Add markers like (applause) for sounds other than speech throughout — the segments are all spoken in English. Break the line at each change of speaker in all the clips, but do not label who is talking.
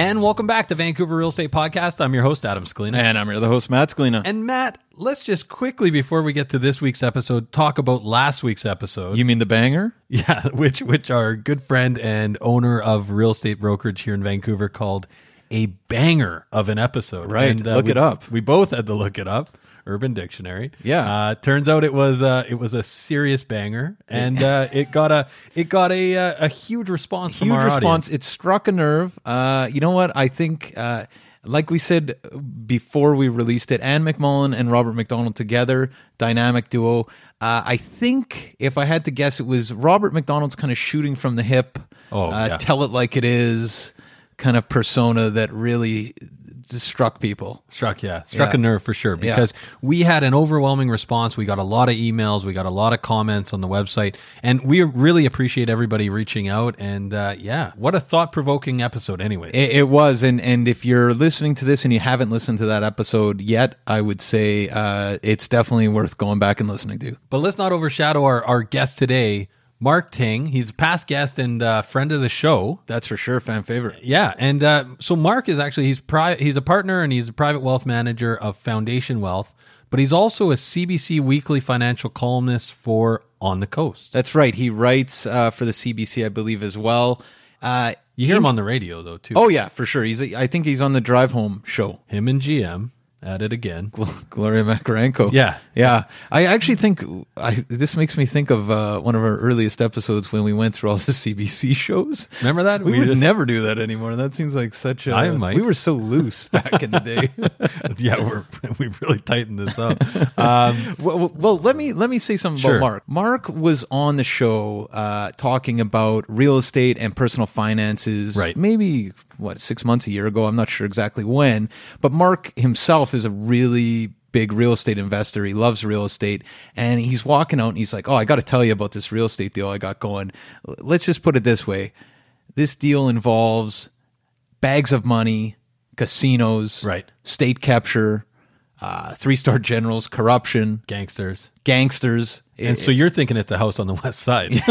And welcome back to Vancouver Real Estate Podcast. I'm your host, Adam Scalina.
And I'm your host, Matt Scalina.
And Matt, let's just quickly, before we get to this week's episode, talk about last week's episode.
You mean the banger?
Yeah, (laughs) which which our good friend and owner of real estate brokerage here in Vancouver called a banger of an episode.
Right.
And, uh,
look
we-
it up.
We both had to look it up. Urban Dictionary.
Yeah.
Uh, turns out it was uh, it was a serious banger, and uh, it got a it got a uh, a huge response from
Huge
our
response.
audience.
It struck a nerve. Uh, you know what? I think, uh, like we said before we released it, Anne McMullin and Robert McDonald together, dynamic duo. Uh, I think if I had to guess, it was Robert McDonald's kind of shooting from the hip,
Oh,
uh,
yeah.
tell it like it is kind of persona that really just struck people.
Struck, yeah, struck
Yeah.
a nerve for sure because we had an overwhelming response. We got a lot of emails, we got a lot of comments on the website, and we really appreciate everybody reaching out. And uh, yeah, what a thought provoking episode, anyway.
It, it was, and and if you're listening to this and you haven't listened to that episode yet, I would say uh, it's definitely worth going back and listening to.
but let's not overshadow our, our guest today, Mark Ting. He's a past guest and uh, friend of the show.
That's for sure, fan favorite.
Yeah, and uh, so Mark is actually he's pri- he's a partner and he's a private wealth manager of Foundation Wealth, but he's also a CBC weekly financial columnist for On the Coast.
That's right. He writes uh, for the CBC, I believe, as well. Uh,
You hear him on the radio though too.
oh yeah, for sure. He's. I think he's on the Drive Home show.
him and GM at it again.
Gloria Macarenko.
Yeah.
yeah. I actually think I, this makes me think of uh, one of our earliest episodes when we went through all the (laughs) CBC shows.
Remember that?
We,
We
would
just-
never do that anymore. That seems like such a.
I might.
We were so loose back in the day. (laughs)
yeah, we're (laughs) we've really tightened this up. Um,
well, well, let me let me say something
Sure.
about Mark. Mark was on the show uh, talking about real estate and personal finances.
Right.
Maybe what six months, a year ago. I'm not sure exactly when. But Mark himself is a really big real estate investor. He loves real estate, and he's walking out and he's like, "Oh, I got to tell you about this real estate deal I got going." Let's just put it this way: this deal involves bags of money, casinos,
Right.
state capture, uh, three star generals, corruption,
gangsters.
gangsters.
And so you're thinking it's a house on the west side. (laughs)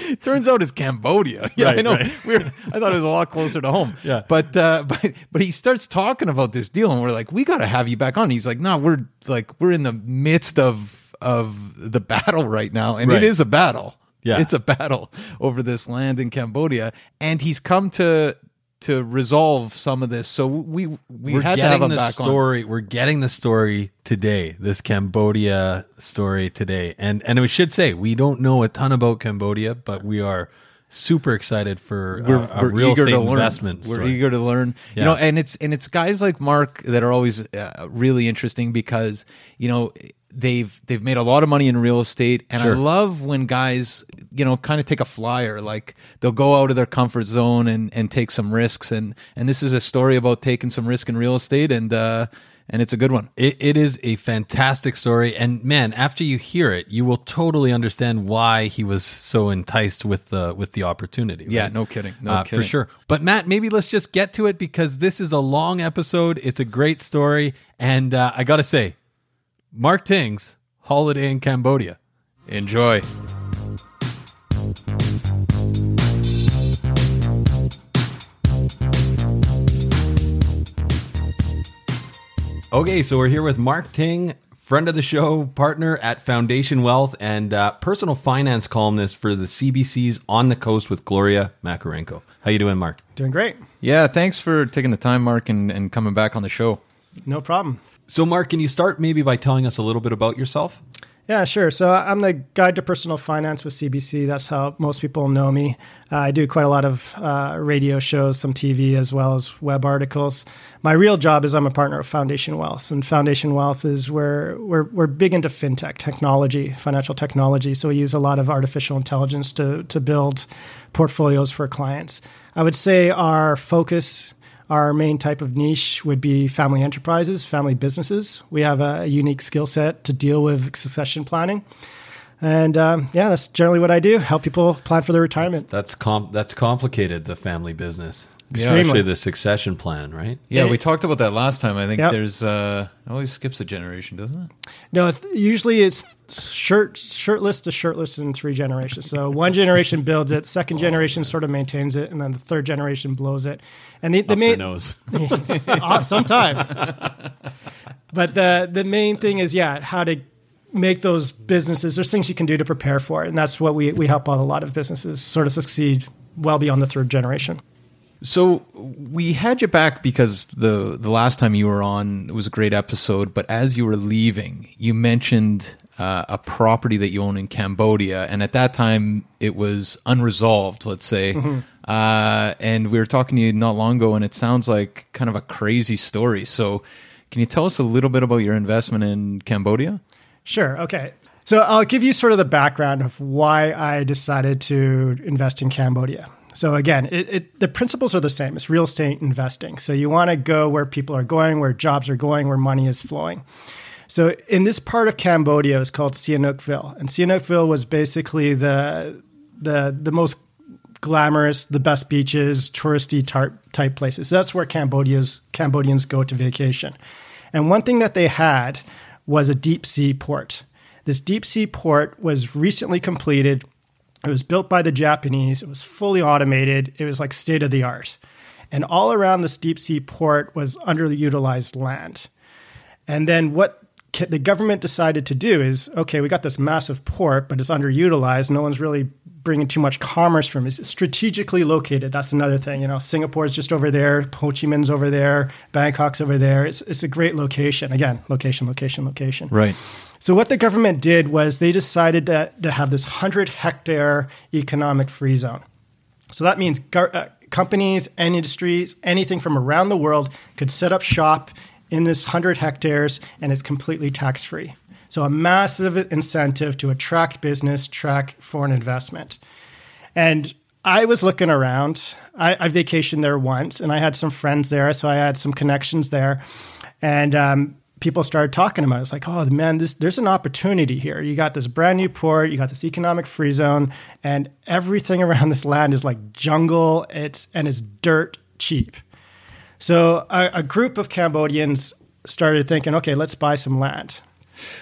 it (laughs) turns out it's Cambodia. (laughs) Yeah,
Right,
I know.
right. (laughs)
We're, I thought it was a lot closer to home.
Yeah.
but uh, but but he starts talking about this deal, and we're like, we got to have you back on. He's like, no, we're like we're in the midst of of the battle right now, and
Right.
it is a battle.
Yeah.
It's a battle over this land in Cambodia, and he's come to to resolve some of this. So we we
we're
had to have
getting
him
the
back on.
story. We're getting the story today. This Cambodia story today, and and we should say we don't know a ton about Cambodia, but we are super excited for
we're,
a, a
we're
real
eager
estate
to learn.
investment.
We're eager to learn.
Yeah.
You know, and it's and it's guys like Mark that are always uh, really interesting because you know they've they've made a lot of money in real estate, and
Sure.
I love when guys you know kind of take a flyer, like they'll go out of their comfort zone and and take some risks, and and this is a story about taking some risk in real estate, and uh, and it's a good one.
It, it is a fantastic story, and man, after you hear it, you will totally understand why he was so enticed with the with the opportunity.
Yeah, no kidding, no
Uh,
kidding.
for sure. But Matt, maybe let's just get to it because this is a long episode. It's a great story, and uh, I got to say, Mark Ting's holiday in Cambodia.
Enjoy.
Okay, so we're here with Mark Ting, friend of the show, partner at Foundation Wealth, and uh, personal finance columnist for the CBC's On the Coast with Gloria Macarenko. How you doing, Mark?
Doing great.
Yeah, thanks for taking the time, Mark, and, and coming back on the show.
No problem.
So, Mark, can you start maybe by telling us a little bit about yourself?
Yeah, sure. So I'm the guide to personal finance with CBC. That's how most people know me. Uh, I do quite a lot of uh, radio shows, some TV, as well as web articles. My real job is I'm a partner of Foundation Wealth, and Foundation Wealth is where we're we're big into fintech technology, financial technology. So we use a lot of artificial intelligence to to build portfolios for clients. I would say our focus our main type of niche would be family enterprises, family businesses. We have a, unique skill set to deal with succession planning. And um, yeah, that's generally what I do help people plan for their retirement.
That's com- that's complicated, the family business.
Extremely.
Especially the succession plan, right?
Yeah,
Yeah.
we talked about that last time. I think
Yep.
there's uh always skips a generation, doesn't it?
No, it's, usually it's shirt shirtless to shirtless in three generations. So one generation builds it, second generation sort of maintains it, and then the third generation blows it. And the, the main
nose. (laughs)
Uh, sometimes. but the the main thing is yeah, how to make those businesses. There's things you can do to prepare for it, and that's what we we help out a lot of businesses sort of succeed well beyond the third generation.
So we had you back because the the last time you were on it was a great episode, but as you were leaving, you mentioned uh, a property that you own in Cambodia, and at that time it was unresolved. Let's say, uh, and we were talking to you not long ago, and it sounds like kind of a crazy story. So, can you tell us a little bit about your investment in Cambodia?
Sure. Okay. So I'll give you sort of the background of why I decided to invest in Cambodia. So again, it, it, the principles are the same. It's real estate investing. So you want to go where people are going, where jobs are going, where money is flowing. So in this part of Cambodia, it's called Sihanoukville, and Sihanoukville was basically the the the most glamorous, the best beaches, touristy type type places. So that's where Cambodia's Cambodians go to vacation. And one thing that they had was a deep sea port. This deep sea port was recently completed. It was built by the Japanese. It was fully automated. It was like state of the art. And all around this deep sea port was underutilized land. And then what the government decided to do is okay, we got this massive port, but it's underutilized. No one's really bringing too much commerce from it. It's strategically located. That's another thing. You know, Singapore's just over there, Ho Chi Minh's over there, Bangkok's over there. It's, it's a great location. Again, location, location, location.
Right.
So what the government did was they decided to, to have this 100 hectare economic free zone. So that means gar- uh, companies and industries, anything from around the world, could set up shop in this 100 hectares and it's completely tax free. So, a massive incentive to attract business, attract foreign investment. And I was looking around. I, I vacationed there once and I had some friends there. So, I had some connections there. And um, people started talking about it. It's like, oh man, this there's an opportunity here. You got this brand new port, you got this economic free zone, and everything (laughs) around this land is like jungle. It's and it's dirt cheap. So a, a group of Cambodians started thinking, okay, let's buy some land.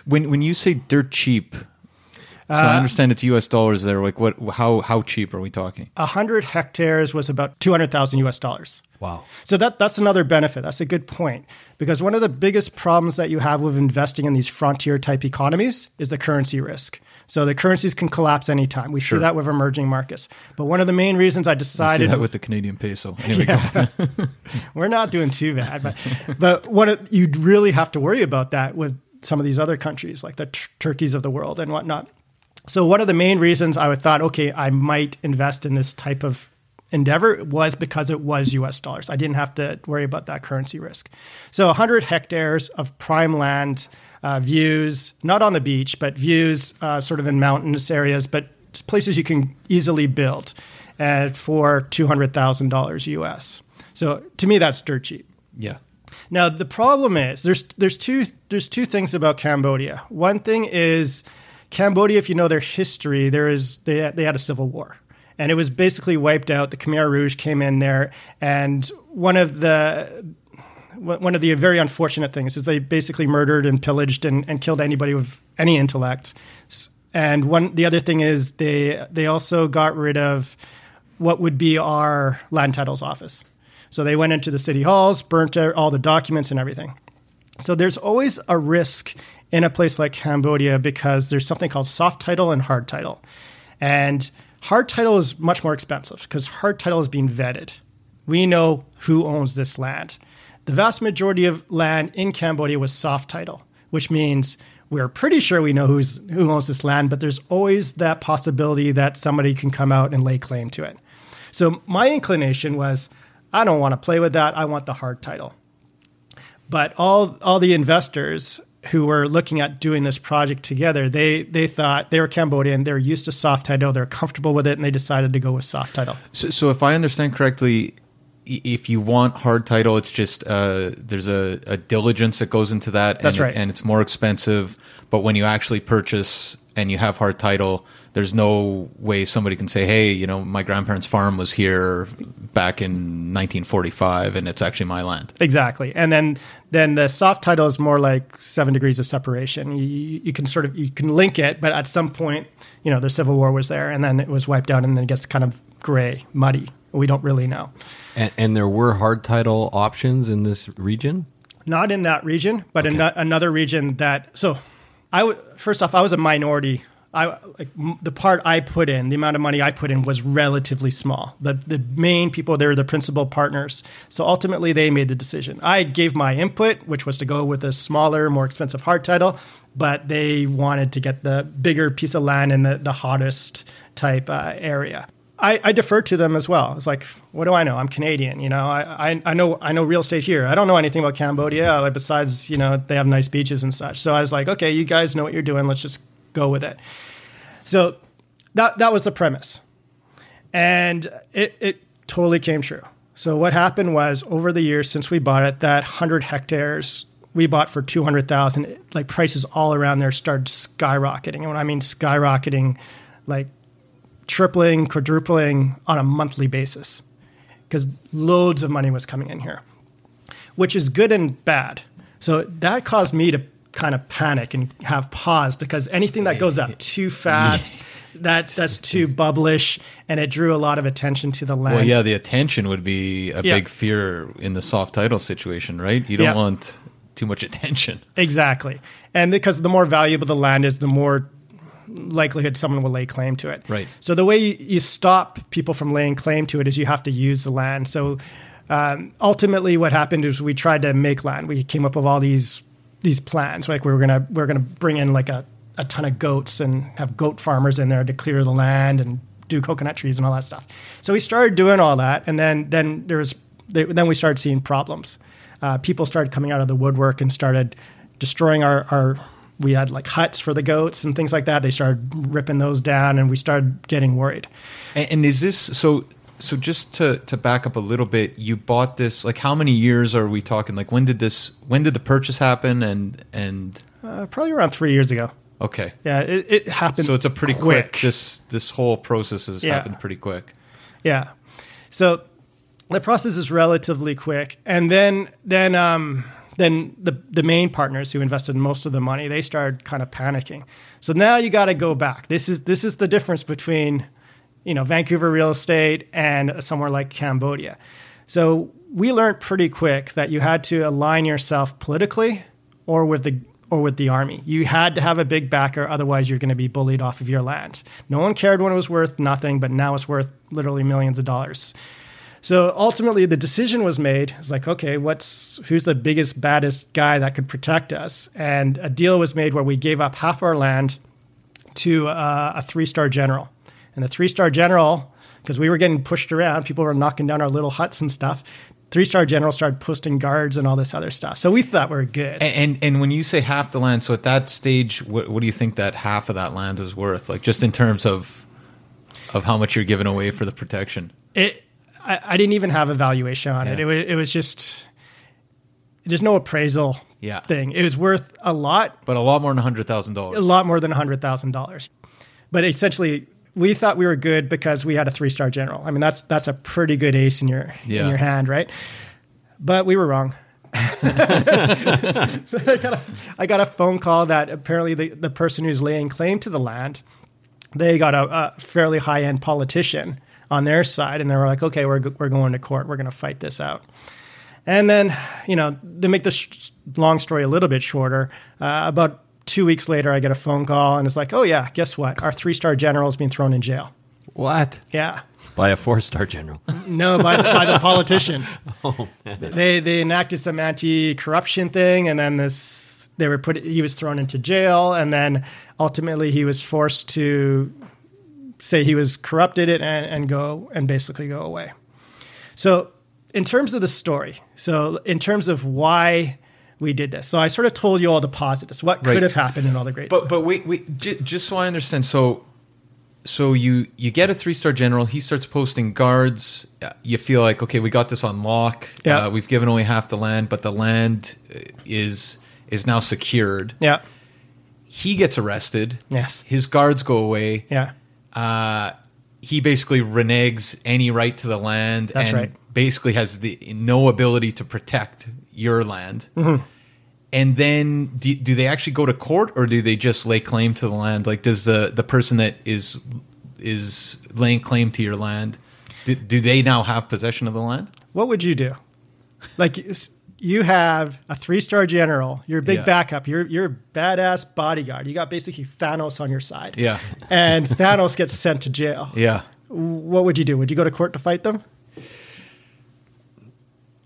When when you say dirt cheap, So I uh, understand it's U.S. dollars there. Like what? How how cheap are we talking?
A hundred hectares was about two hundred thousand U.S. dollars.
Wow.
So that that's another benefit. That's a good point because one of the biggest problems that you have with investing in these frontier type economies is the currency risk. So the currencies can collapse anytime. We
Sure.
see that with emerging markets. But one of the main reasons I
I see
decided
that with the Canadian peso. Anyway, (laughs) go. (laughs)
we're not doing too bad, but but what it, you'd really have to worry about that with some of these other countries like the t- turkeys of the world and whatnot. So one of the main reasons I would thought, okay, I might invest in this type of endeavor was because it was U.S. dollars. I didn't have to worry about that currency risk. So 100 hectares of prime land, uh, views not on the beach, but views uh, sort of in mountainous areas, but places you can easily build, uh, for two hundred thousand dollars U.S. So to me, that's dirt cheap.
yeah.
Now the problem is there's there's two there's two things about Cambodia. One thing is Cambodia, if you know their history, there is they they had a civil war. And it was basically wiped out. The Khmer Rouge came in there, and one of the one of the very unfortunate things is they basically murdered and pillaged and, and killed anybody with any intellect. And one the other thing is they they also got rid of what would be our land titles office. So they went into the city halls, burnt all the documents and everything. So there's always a risk in a place like Cambodia because there's something called soft title and hard title. And hard title is much more expensive because hard title is being vetted. We know who owns this land. The vast majority of land in Cambodia was soft title, which means we're pretty sure we know who's, who owns this land, but there's always that possibility that somebody can come out and lay claim to it. So my inclination was, I don't want to play with that. I want the hard title. But all all the investors who were looking at doing this project together, they they thought they were Cambodian, they're used to soft title, they're comfortable with it, and they decided to go with soft title.
So, so if I understand correctly, if you want hard title, it's just uh, there's a, a diligence that goes into that.
That's
and,
right.
and it's more expensive. But when you actually purchase and you have hard title, there's no way somebody can say, "Hey, you know, my grandparents' farm was here back in 1945, and it's actually my land."
Exactly. And then then the soft title is more like seven degrees of separation. You, you you can sort of you can link it, but at some point, you know, the Civil War was there, and then it was wiped out, and then it gets kind of gray, muddy. We don't really know.
And, and there were hard title options in this region?
not in that region, but in
Okay.
another region that. So, I w- first off, I was a minority. I like m- the part I put in, the amount of money I put in was relatively small. The the main people they were the principal partners. So ultimately, they made the decision. I gave my input, which was to go with a smaller, more expensive hard title, but they wanted to get the bigger piece of land in the the hottest type uh, area. I, I deferred to them as well. It's like, what do I know? I'm Canadian, you know. I, I, I know I know real estate here. I don't know anything about Cambodia, like besides you know they have nice beaches and such. So I was like, okay, you guys know what you're doing. Let's just go with it. So that that was the premise, and it it totally came true. So what happened was over the years since we bought it, that hundred hectares we bought for two hundred thousand. Like prices all around there started skyrocketing, and when I mean skyrocketing, like tripling, quadrupling on a monthly basis because loads of money was coming in here, which is good and bad. So that caused me to kind of panic and have pause because anything that goes up too fast, (laughs) that that's too bubblish, and it drew a lot of attention to the land.
Well, yeah, the attention would be a
Yeah.
big fear in the soft title situation, right? You don't
Yeah.
want too much attention.
Exactly. And because the more valuable the land is, the more likelihood someone will lay claim to it.
Right.
So the way you, you stop people from laying claim to it is you have to use the land. So um, ultimately, what happened is we tried to make land. We came up with all these these plans. Like we were gonna we are gonna bring in like a, a ton of goats and have goat farmers in there to clear the land and do coconut trees and all that stuff. So we started doing all that, and then then there was then we started seeing problems. Uh, people started coming out of the woodwork and started destroying our, our we had like huts for the goats and things like that. They started ripping those down, and we started getting worried.
And, and is this so? So just to to back up a little bit, you bought this. Like, how many years are we talking? Like, when did this? When did the purchase happen? And and
Uh, probably around three years ago.
okay,
Yeah, it, it happened.
so it's a pretty quick. This this whole process has
Yeah.
happened pretty quick.
Yeah. So the process is relatively quick, and then then um, then the the main partners who invested most of the money they started kind of panicking. So now you got to go back. This is this is the difference between you know Vancouver real estate and somewhere like Cambodia. So we learned pretty quick that you had to align yourself politically or with the or with the army. You had to have a big backer, otherwise you're going to be bullied off of your land. No one cared when it was worth nothing, but now it's worth literally millions of dollars. So ultimately, the decision was made. It's like, okay, what's who's the biggest, baddest guy that could protect us? And a deal was made where we gave up half our land to uh, a three-star general, and the three-star general, because we were getting pushed around, people were knocking down our little huts and stuff. Three-star general started posting guards and all this other stuff. So we thought we were good.
And, and and when you say half the land, so at that stage, what, what do you think that half of that land is worth? Like just in terms of of how much you're giving away for the protection.
It, I, I didn't even have a valuation on it.
Yeah.
It was, it was just there's no appraisal
Yeah.
thing. It was worth a lot,
But a lot more than hundred thousand dollars.
a lot more than hundred thousand dollars. But essentially, we thought we were good because we had a three star general. I mean, that's that's a pretty good ace in your
Yeah.
in your hand, right? But we were wrong. (laughs) (laughs) I got a I got a phone call that apparently the, the person who's laying claim to the land, they got a, a fairly high end politician on their side, and they were like, okay, we're we're going to court, we're going to fight this out. And then, you know, to make the sh- long story a little bit shorter, uh, about two weeks later, I get a phone call, and it's like, oh yeah, guess what? Our three star general has been thrown in jail.
What?
Yeah.
By a four star general. (laughs)
No, by the, by the politician. (laughs) Oh. they they enacted some anti corruption thing, and then this they were put. He was thrown into jail, and then ultimately he was forced to say he was corrupted it and, and go and basically go away. So, in terms of the story, so in terms of why we did this, so I sort of told you all the positives, what
Right.
could have happened, and all the great.
But but wait wait j- just so I understand. So so you you get a three star general. He starts posting guards. uh, You feel like okay, we got this on lock.
Yeah.
Uh, we've given away half the land, but the land uh, is is now secured.
yeah,
He gets arrested.
Yes.
His guards go away.
yeah,
uh, he basically reneges any right to the land
That's
and
right.
basically has the no ability to protect your land.
Mm-hmm.
And then do, do they actually go to court or do they just lay claim to the land? Like does the, the person that is is laying claim to your land do, do they now have possession of the land?
what would you do? Like you have a three star general, you're a big
Yeah.
backup, you're you're a badass bodyguard. You got basically Thanos on your side.
Yeah.
And Thanos gets sent to jail.
Yeah.
What would you do? Would you go to court to fight them?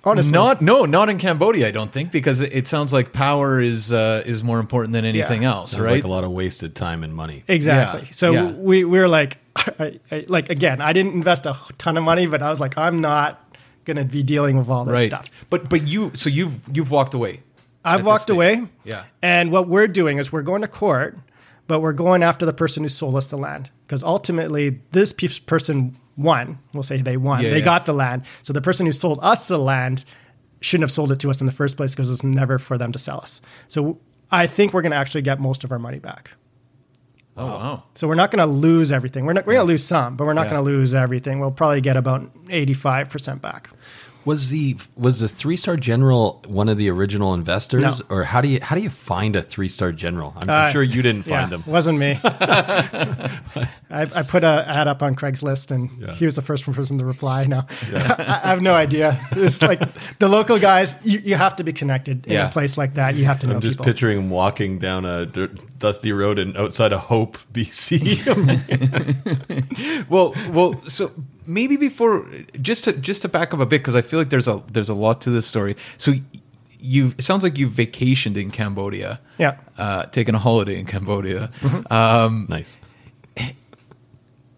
Honestly.
Not no, not in Cambodia, I don't think, because it, it sounds like power is uh, is more important than anything
Yeah.
else,
Sounds
right?
like a lot of wasted time and money.
Exactly.
Yeah,
So
yeah.
we we were like, (laughs) I, I, like again, I didn't invest a ton of money, but I was like, I'm not going to be dealing with all this
right.
stuff.
But but you so you've you've walked away.
I've walked away.
Yeah.
And what we're doing is we're going to court, but we're going after the person who sold us the land because ultimately this pe- person won. We'll say they won.
Yeah,
they
yeah.
got the land. So the person who sold us the land shouldn't have sold it to us in the first place because it was never for them to sell us. So I think we're going to actually get most of our money back.
Oh wow.
So we're not going to lose everything. We're not we're going to lose some, but we're not
Yeah.
going to lose everything. We'll probably get about 85% back.
Was the was the three star general one of the original investors,
No.
or how do you how do you find a three star general? I'm, I'm
Uh,
sure you didn't find
yeah,
him.
Wasn't me. (laughs) I, I put a ad up on Craigslist, and he was the first person to reply. No, (laughs) I, I have no idea. It's like the local guys. You, you have to be connected in
Yeah.
a place like that. You have to know
I'm just
people.
picturing him walking down a dusty road in outside of Hope, BC. (laughs)
Well, well, so maybe before just to just to back up a bit because I feel like there's a there's a lot to this story. So you it sounds like you vacationed in Cambodia.
Yeah.
Uh, taking a holiday in Cambodia. Um,
nice.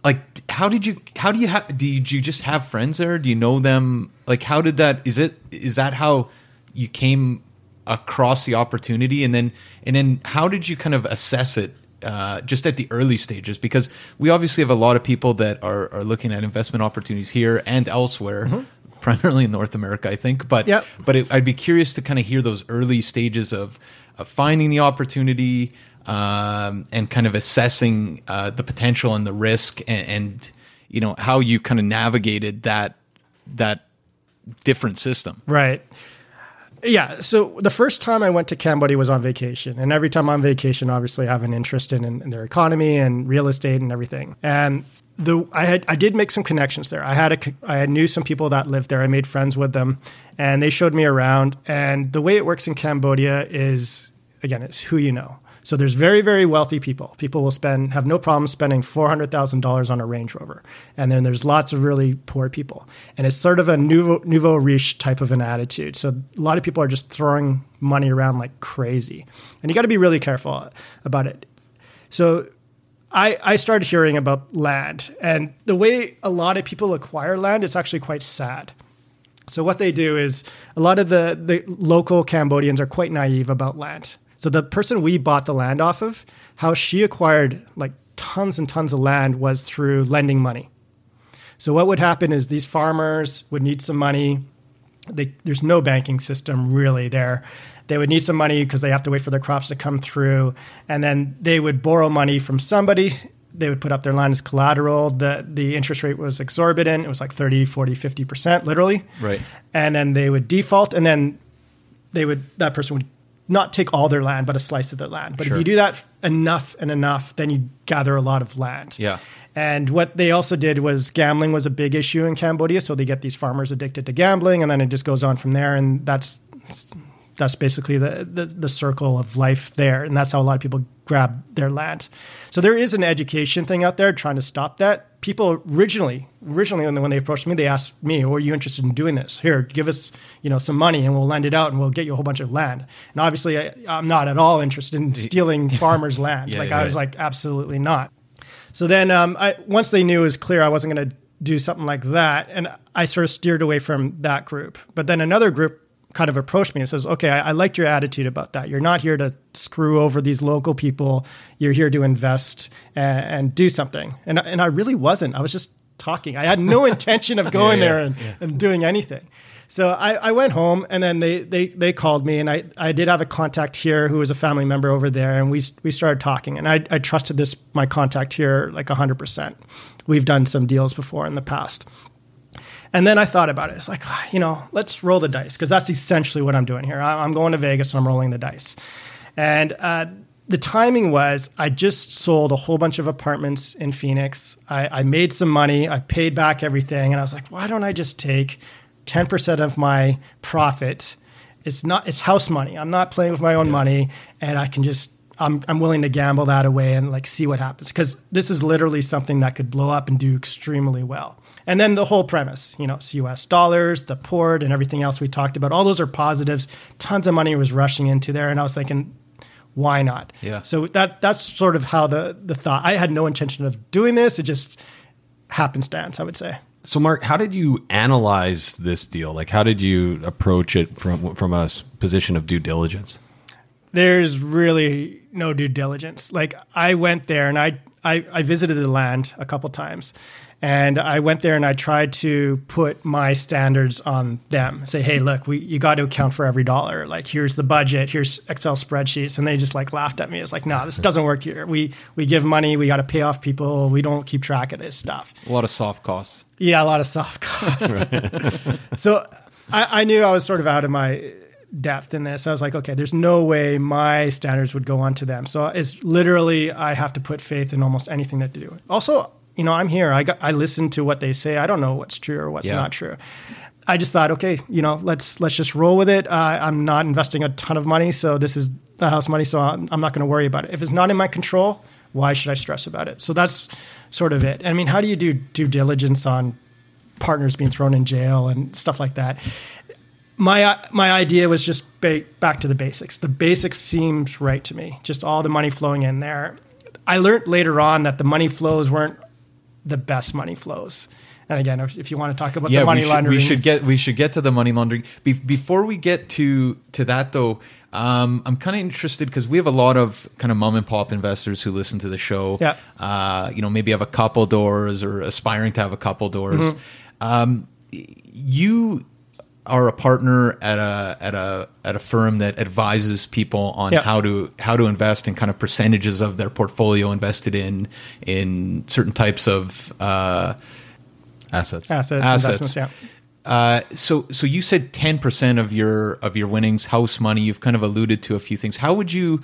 like how did you how do you have did you just have friends there? Do you know them? Like how did that is it is that how you came across the opportunity and then and then how did you kind of assess it uh, just at the early stages because we obviously have a lot of people that are, are looking at investment opportunities here and elsewhere primarily in North America I think but
Yep.
but it, I'd be curious to kind of hear those early stages of, of finding the opportunity um, and kind of assessing uh, the potential and the risk and, and you know how you kind of navigated that that different system.
Right. Yeah. So the first time I went to Cambodia was on vacation. And every time I'm on vacation, obviously I have an interest in, in, in their economy and real estate and everything. And the I had I did make some connections there. I had a I knew some people that lived there. I made friends with them, and they showed me around. And the way it works in Cambodia is again, it's who you know. So there's very, very wealthy people. People will spend have no problem spending four hundred thousand dollars on a Range Rover, and then there's lots of really poor people, and it's sort of a nouveau, nouveau riche type of an attitude. So a lot of people are just throwing money around like crazy, and you got to be really careful about it. So I, I started hearing about land, and the way a lot of people acquire land, it's actually quite sad. So what they do is a lot of the, the local Cambodians are quite naive about land. So the person we bought the land off of, how she acquired like tons and tons of land was through lending money. So what would happen is these farmers would need some money. They, there's no banking system really there. They would need some money because they have to wait for their crops to come through, and then they would borrow money from somebody. They would put up their land as collateral. The the interest rate was exorbitant. It was like 30, 40, 50% literally.
Right.
And then they would default and then they would that person would not take all their land, but a slice of their land. But
Sure.
if you do that enough and enough, then you gather a lot of land.
Yeah.
And what they also did was gambling was a big issue in Cambodia. So they get these farmers addicted to gambling, and then it just goes on from there. And that's that's basically the, the, the circle of life there. And that's how a lot of people grab their land. So there is an education thing out there trying to stop that. People originally, originally when they, approached me, they asked me, "Oh, are you interested in doing this? Here, give us, you know, some money, and we'll lend it out, and we'll get you a whole bunch of land." And obviously, I, I'm not at all interested in (laughs) stealing farmers' (laughs) land.
Yeah,
like
yeah,
I was
right.
like, absolutely not. So then, um, I, once they knew it was clear I wasn't going to do something like that, and I sort of steered away from that group. But then another group kind of approached me and says, "Okay, I, I liked your attitude about that. You're not here to screw over these local people. You're here to invest and, and do something." And and I really wasn't. I was just talking. I had no (laughs) intention of going
Yeah, yeah,
there and, and doing anything. So I, I went home and then they, they, they called me and I, I did have a contact here who was a family member over there and we, we started talking and I, I trusted this, my contact here like hundred percent. We've done some deals before in the past. And then I thought about it. It's like, ah, you know, let's roll the dice because that's essentially what I'm doing here. I- I'm going to Vegas and I'm rolling the dice. And uh, the timing was I just sold a whole bunch of apartments in Phoenix. I, I made some money. I paid back everything. And I was like, why don't I just take 10% of my profit? It's not, it's house money. I'm not playing with my own money. And I can just, I'm, I'm willing to gamble that away and like see what happens. Because this is literally something that could blow up and do extremely well. And then the whole premise, you know, it's US dollars, the port, and everything else we talked about, all those are positives. Tons of money was rushing into there. And I was thinking, why not?
Yeah.
So that that's sort of how the the thought. I had no intention of doing this. It just happenstance, I would say.
So, Mark, how did you analyze this deal? Like, how did you approach it from from a position of due diligence?
There's really no due diligence. Like I went there and I I, I visited the land a couple times. And I went there and I tried to put my standards on them. Say, hey, look, we you got to account for every dollar. Like, here's the budget. Here's Excel spreadsheets, and they just like laughed at me. It's like, no, this (laughs) doesn't work here. We we give money. We got to pay off people. We don't keep track of this stuff.
A lot of soft costs.
Yeah, a lot of soft costs. (laughs) (laughs) so I, I knew I was sort of out of my depth in this. I was like, okay, there's no way my standards would go on to them. So it's literally I have to put faith in almost anything that they do. Also, you know, I'm here. I got, I listen to what they say. I don't know what's true or what's
Yeah.
not true. I just thought, okay, you know, let's let's just roll with it. Uh, I'm not investing a ton of money, so this is the house money, so I'm, I'm not going to worry about it. If it's not in my control, why should I stress about it? So that's sort of it. I mean, how do you do due diligence on partners being thrown in jail and stuff like that? My my idea was just ba- back to the basics. The basics seems right to me. Just all the money flowing in there. I learned later on that the money flows weren't the best money flows. And again, if, if you want to talk about the money
we should,
laundering,
we should get we should get to the money laundering. Be, before we get to to that though, um, I'm kind of interested because we have a lot of kind of mom and pop investors who listen to the show.
Yeah.
Uh, you know, maybe have a couple doors or aspiring to have a couple doors.
Mm-hmm.
Um, you are a partner at a at a at a firm that advises people on
Yeah.
how to how to invest and kind of percentages of their portfolio invested in in certain types of uh, assets
Assets, investments, yeah.
Uh, so so you said ten percent of your of your winnings house money. You've kind of alluded to a few things. How would you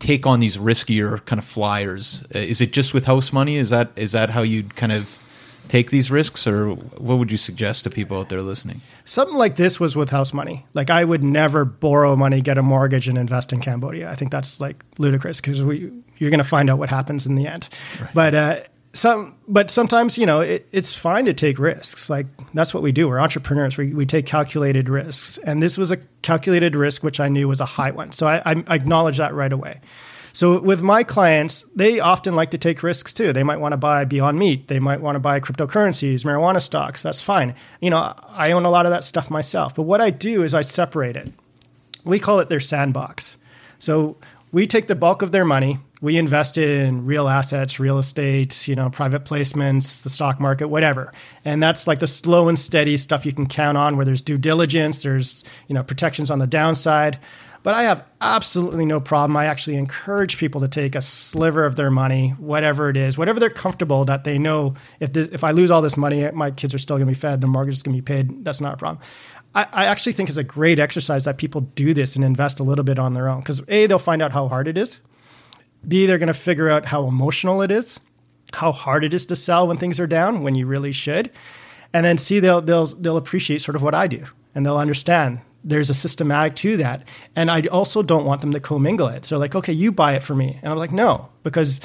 take on these riskier kind of flyers? Uh, is it just with house money? Is that is that how you'd kind of take these risks, or what would you suggest to people out there listening?
Something like this was with house money. Like I would never borrow money, get a mortgage, and invest in Cambodia. I think that's like ludicrous because we you're going to find out what happens in the end. Right. But uh, some, but sometimes you know it, it's fine to take risks. Like that's what we do. We're entrepreneurs. We we take calculated risks, and this was a calculated risk, which I knew was a high one. So I, I acknowledge that right away. So with my clients, they often like to take risks too. They might want to buy Beyond Meat. They might want to buy cryptocurrencies, marijuana stocks. That's fine. You know, I own a lot of that stuff myself. But what I do is I separate it. We call it their sandbox. So we take the bulk of their money. We invest it in real assets, real estate, you know, private placements, the stock market, whatever. And that's like the slow and steady stuff you can count on where there's due diligence, there's, you know, protections on the downside. But I have absolutely no problem. I actually encourage people to take a sliver of their money, whatever it is, whatever they're comfortable that they know if if I lose all this money, my kids are still going to be fed, the mortgage is going to be paid. That's not a problem. I, I actually think it's a great exercise that people do this and invest a little bit on their own because a they'll find out how hard it is. B they're going to figure out how emotional it is, how hard it is to sell when things are down when you really should, and then C they'll they'll they'll appreciate sort of what I do and they'll understand there's a systematic to that. And I also don't want them to commingle it. So like, okay, you buy it for me. And I'm like, no, because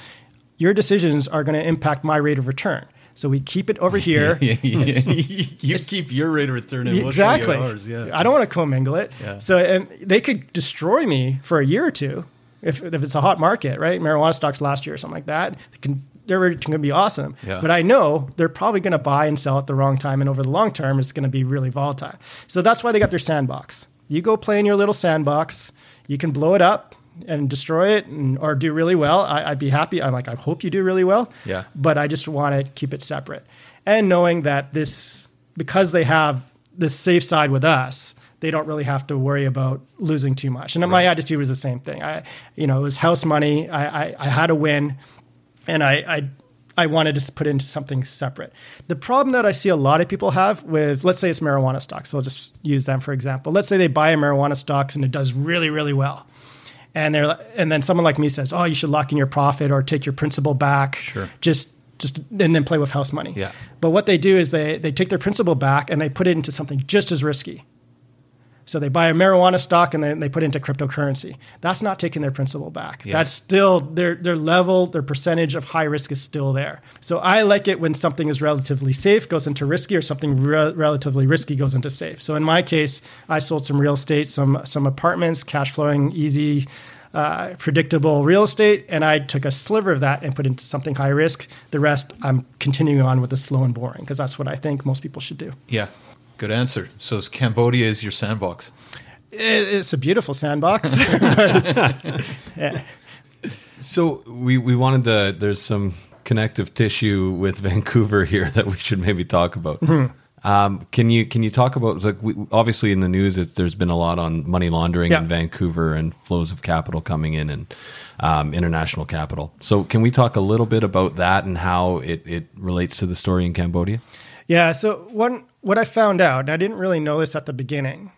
your decisions are going to impact my rate of return. So we keep it over (laughs) here.
yeah, yeah, yeah. (laughs) (laughs) you keep your rate of return and
exactly.
Ours, yeah.
I don't want to commingle it. So and they could destroy me for a year or two if, if it's a hot market, right? Marijuana stocks last year or something like that. They can they're going to be awesome. Yeah. But I know they're probably going to buy and sell at the wrong time, and over the long term, it's going to be really volatile. So that's why they got their sandbox. You go play in your little sandbox. You can blow it up and destroy it, and, or do really well. I, would be happy. I'm like, I hope you do really well.
Yeah.
But I just want to keep it separate, and knowing that this because they have this safe side with us they don't really have to worry about losing too much. And right. my attitude was the same thing. I, you know, it was house money. I, I, I had to win and I, I I wanted to put into something separate. The problem that I see a lot of people have with, let's say it's marijuana stocks. So I'll just use them for example. Let's say they buy a marijuana stocks and it does really, really well. And they're, and then someone like me says, oh, you should lock in your profit or take your principal back.
Sure.
Just, just, and then play with house money.
Yeah.
But what they do is they, they take their principal back and they put it into something just as risky. So they buy a marijuana stock and then they put into cryptocurrency. That's not taking their principal back. Yeah. That's still their their level, their percentage of high risk is still there. So I like it when something is relatively safe goes into risky, or something re- relatively risky goes into safe. So in my case, I sold some real estate, some some apartments, cash flowing, easy. Uh, predictable real estate, and I took a sliver of that and put into something high risk. The rest, I'm continuing on with the slow and boring because that's what I think most people should do.
Yeah, Good answer. So Cambodia is your sandbox.
It's a beautiful sandbox.
yeah. (laughs) (laughs) So we we wanted to. There's some connective tissue with (laughs) Vancouver here that we should maybe talk about. Mm-hmm. Um, can you can you talk about like we, obviously in the news it, there's been a lot on money laundering yeah. in Vancouver and flows of capital coming in and um, international capital. So can we talk a little bit about that and how it, it relates to the story in Cambodia?
Yeah. So one, what I found out, and I didn't really know this at the beginning,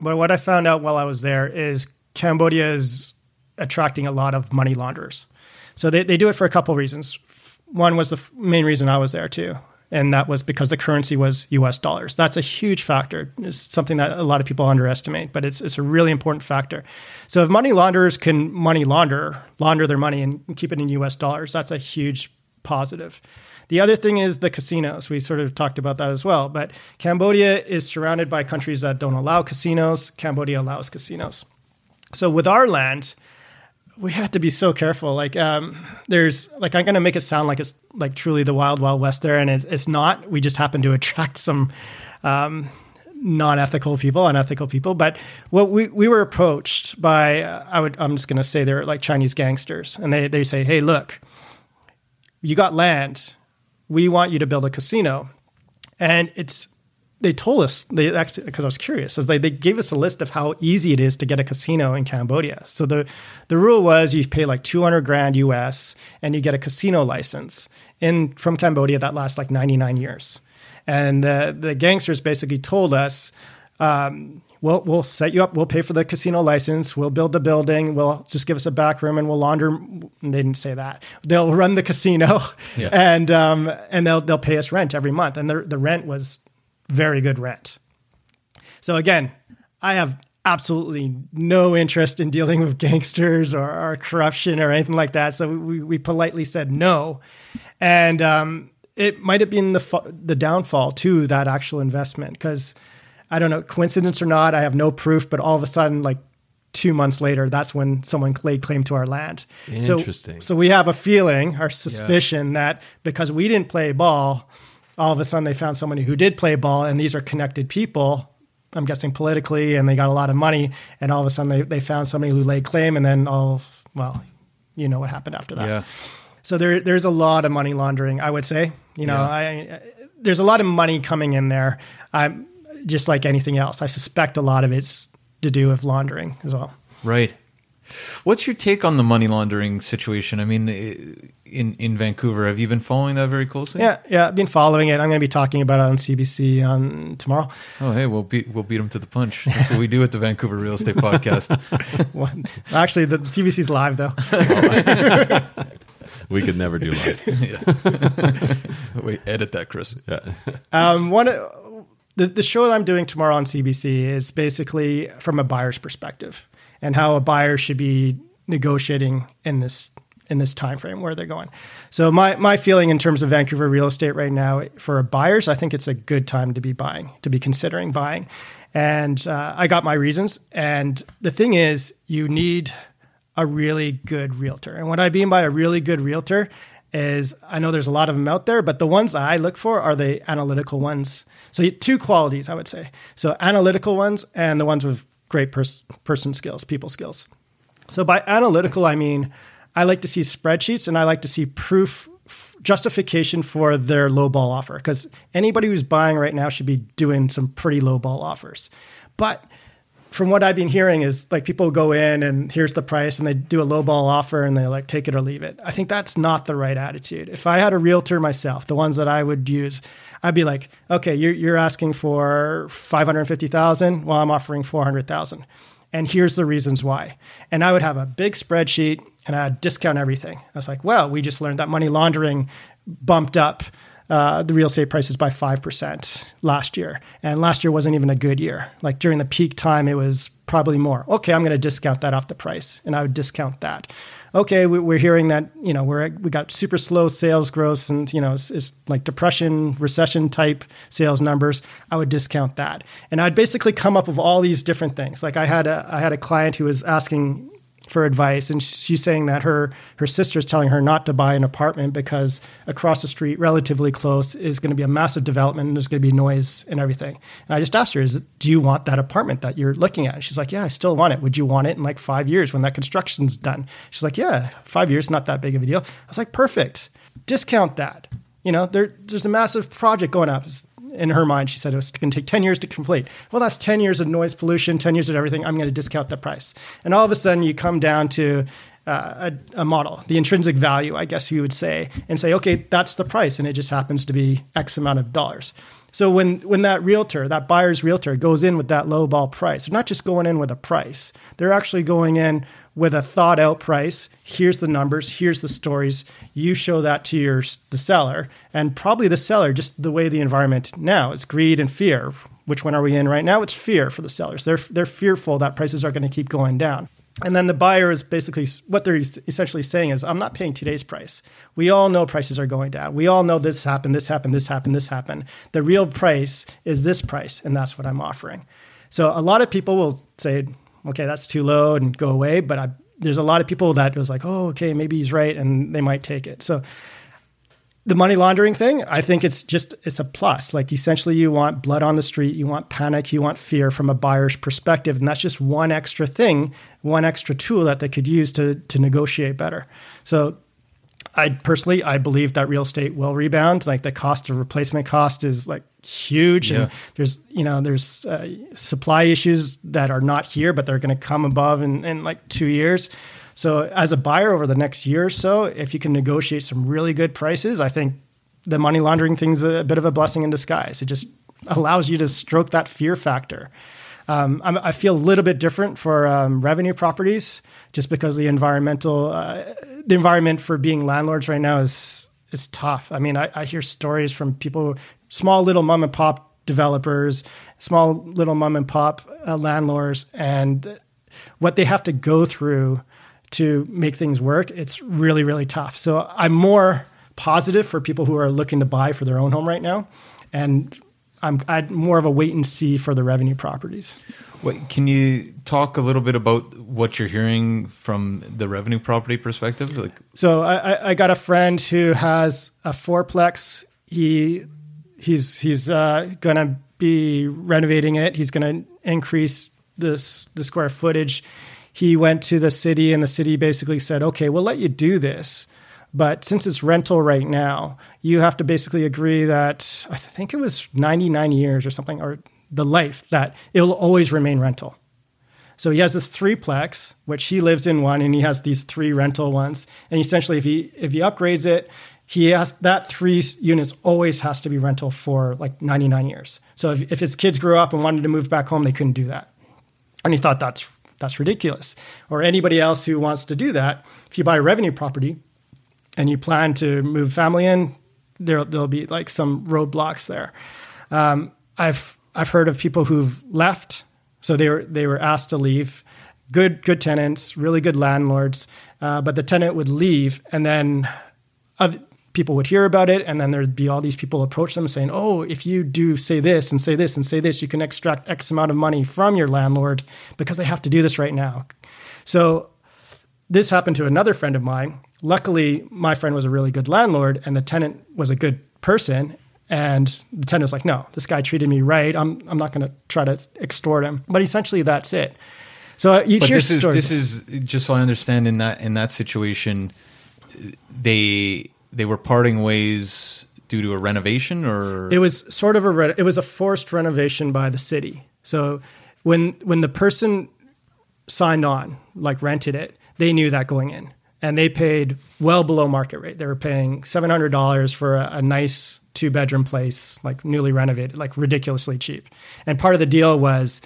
but what I found out while I was there is Cambodia is attracting a lot of money launderers. So they, they do it for a couple of reasons. One was the f- main reason I was there too, and that was because the currency was U.S. dollars. That's a huge factor. It's something that a lot of people underestimate, but it's it's a really important factor. So if money launderers can money launder launder their money and keep it in U.S. dollars, that's a huge positive. The other thing is the casinos. We sort of talked about that as well. But Cambodia is surrounded by countries that don't allow casinos. Cambodia allows casinos. So with our land, we have to be so careful. Like, um, there's like I'm going to make it sound like it's like truly the wild wild west there, and it's, it's not. We just happen to attract some um, non-ethical people, unethical people. But what we we were approached by, uh, I would I'm just going to say they're like Chinese gangsters, and they they say, hey, look, you got land we want you to build a casino. And it's, they told us, they actually, because I was curious, they, they gave us a list of how easy it is to get a casino in Cambodia. So the, the rule was you pay like 200 grand US and you get a casino license in, from Cambodia that lasts like 99 years. And the, the gangsters basically told us, um, we'll, we'll set you up. We'll pay for the casino license. We'll build the building. We'll just give us a back room and we'll launder. They didn't say that. They'll run the casino (laughs) yeah. and, um, and they'll, they'll pay us rent every month. And the, the rent was very good rent. So again, I have absolutely no interest in dealing with gangsters or, or corruption or anything like that. So we, we politely said no. And um, it might have been the, the downfall to that actual investment because I don't know, coincidence or not, I have no proof, but all of a sudden, like two months later, that's when someone laid claim to our land.
Interesting.
So, so we have a feeling, our suspicion yeah. that because we didn't play ball, all of a sudden they found somebody who did play ball, and these are connected people. I'm guessing politically, and they got a lot of money, and all of a sudden they, they found somebody who laid claim, and then all well, you know what happened after that.
Yeah.
So there there's a lot of money laundering, I would say. You know, yeah. I, I, there's a lot of money coming in there. I'm just like anything else. I suspect a lot of it's to do with laundering as well.
Right. What's your take on the money laundering situation? I mean, in in Vancouver, have you been following that very closely?
Yeah, yeah, I've been following it. I'm going to be talking about it on CBC on tomorrow.
Oh, hey, we'll beat we'll beat them to the punch. That's what we do at the Vancouver Real Estate Podcast. (laughs)
well, actually, the CBC's live though. (laughs)
we could never do live. (laughs)
Wait, edit that, Chris.
Yeah.
Um, one the the show that I'm doing tomorrow on CBC is basically from a buyer's perspective and how a buyer should be negotiating in this in this time frame where they're going. So my my feeling in terms of Vancouver real estate right now for buyers, I think it's a good time to be buying, to be considering buying. And uh, I got my reasons. And the thing is, you need a really good realtor. And what I mean by a really good realtor is I know there's a lot of them out there, but the ones that I look for are the analytical ones. So two qualities, I would say. So analytical ones and the ones with great pers- person skills, people skills. So by analytical, I mean I like to see spreadsheets and I like to see proof justification for their low ball offer because anybody who's buying right now should be doing some pretty low ball offers. But from what I've been hearing is like people go in and here's the price and they do a low ball offer and they like take it or leave it. I think that's not the right attitude. If I had a realtor myself, the ones that I would use, I'd be like, okay, you're, you're asking for 550,000. Well, I'm offering 400,000. And here's the reasons why. And I would have a big spreadsheet and I'd discount everything. I was like, well, we just learned that money laundering bumped up uh, the real estate prices by 5% last year. And last year wasn't even a good year. Like during the peak time, it was probably more. Okay, I'm going to discount that off the price. And I would discount that okay, we, are hearing that you know we're we got super slow sales growth and you know it's, it's, like depression, recession type sales numbers. I would discount that, and I'd basically come up with all these different things. Like I had a I had a client who was asking for advice. And she's saying that her her sister's telling her not to buy an apartment because across the street relatively close is going to be a massive development and there's going to be noise and everything. And i just asked her is do you want that apartment that you're looking at? And she's like yeah i still want it. Would you want it in like five years when that construction's done? She's like yeah five years not that big of a deal. I was like perfect. Discount that. You know there, there's a massive project going up in her mind, she said it was going to take 10 years to complete. Well, that's 10 years of noise pollution, 10 years of everything. I'm going to discount the price. And all of a sudden, you come down to uh, a, a, model, the intrinsic value, I guess you would say, and say, okay, that's the price. And it just happens to be X amount of dollars. So when, when that realtor, that buyer's realtor goes in with that low ball price, they're not just going in with a price, they're actually going in with a thought out price. Here's the numbers. Here's the stories. You show that to your the seller, and probably the seller, just the way the environment now is greed and fear. Which one are we in right now? It's fear for the sellers. They're they're fearful that prices are going to keep going down. And then the buyer is basically what they're essentially saying is, I'm not paying today's price. We all know prices are going down. We all know this happened, this happened, this happened, this happened. The real price is this price, and that's what I'm offering. So a lot of people will say, okay, that's too low and go away. But I, there's a lot of people that was like, oh, okay, maybe he's right, and they might take it. So the money laundering thing, I think it's just it's a plus. Like essentially, you want blood on the street, you want panic, you want fear from a buyer's perspective, and that's just one extra thing, one extra tool that they could use to to negotiate better. So I personally, I believe that real estate will rebound. Like the cost of replacement cost is like huge, yeah. and there's you know there's uh, supply issues that are not here, but they're going to come above in, in like two years. So as a buyer over the next year or so, if you can negotiate some really good prices, I think the money laundering thing's a bit of a blessing in disguise. It just allows you to stroke that fear factor. Um, i feel a little bit different for um, revenue properties, just because the environmental, uh, the environment for being landlords right now is is tough. I mean, I, I hear stories from people, small little mom and pop developers, small little mom and pop uh, landlords, and what they have to go through to make things work. It's really, really tough. So I'm more positive for people who are looking to buy for their own home right now, and I'm I'd more of a wait and see for the revenue properties.
Wait, can you talk a little bit about what you're hearing from the revenue property perspective? Like,
so I, I got a friend who has a fourplex. He he's he's uh, gonna be renovating it. He's gonna increase this the square footage. He went to the city, and the city basically said, "Okay, we'll let you do this." But since it's rental right now, you have to basically agree that I think it was 99 years or something, or the life that it'll always remain rental. So he has this threeplex, which he lives in one, and he has these three rental ones. And essentially, if he if he upgrades it, he has that three units always has to be rental for like 99 years. So if, if his kids grew up and wanted to move back home, they couldn't do that. And he thought that's that's ridiculous. Or anybody else who wants to do that, if you buy a revenue property, and you plan to move family in, there there'll be like some roadblocks there. Um, I've I've heard of people who've left, so they were they were asked to leave. Good good tenants, really good landlords, uh, but the tenant would leave, and then other, people would hear about it, and then there'd be all these people approach them saying, "Oh, if you do say this and say this and say this, you can extract X amount of money from your landlord because they have to do this right now." So this happened to another friend of mine luckily, my friend was a really good landlord, and the tenant was a good person. And the tenant was like, "No, this guy treated me right. I'm I'm not going to try to extort him." But essentially, that's it. So you hear
this
stories.
is this is just so I understand in that in that situation, they they were parting ways due to a renovation, or
it was sort of a re- it was a forced renovation by the city. So when when the person signed on, like rented it, they knew that going in and they paid well below market rate. They were paying seven hundred dollars for a, a, nice two bedroom place, like newly renovated, like ridiculously cheap. And part of the deal was,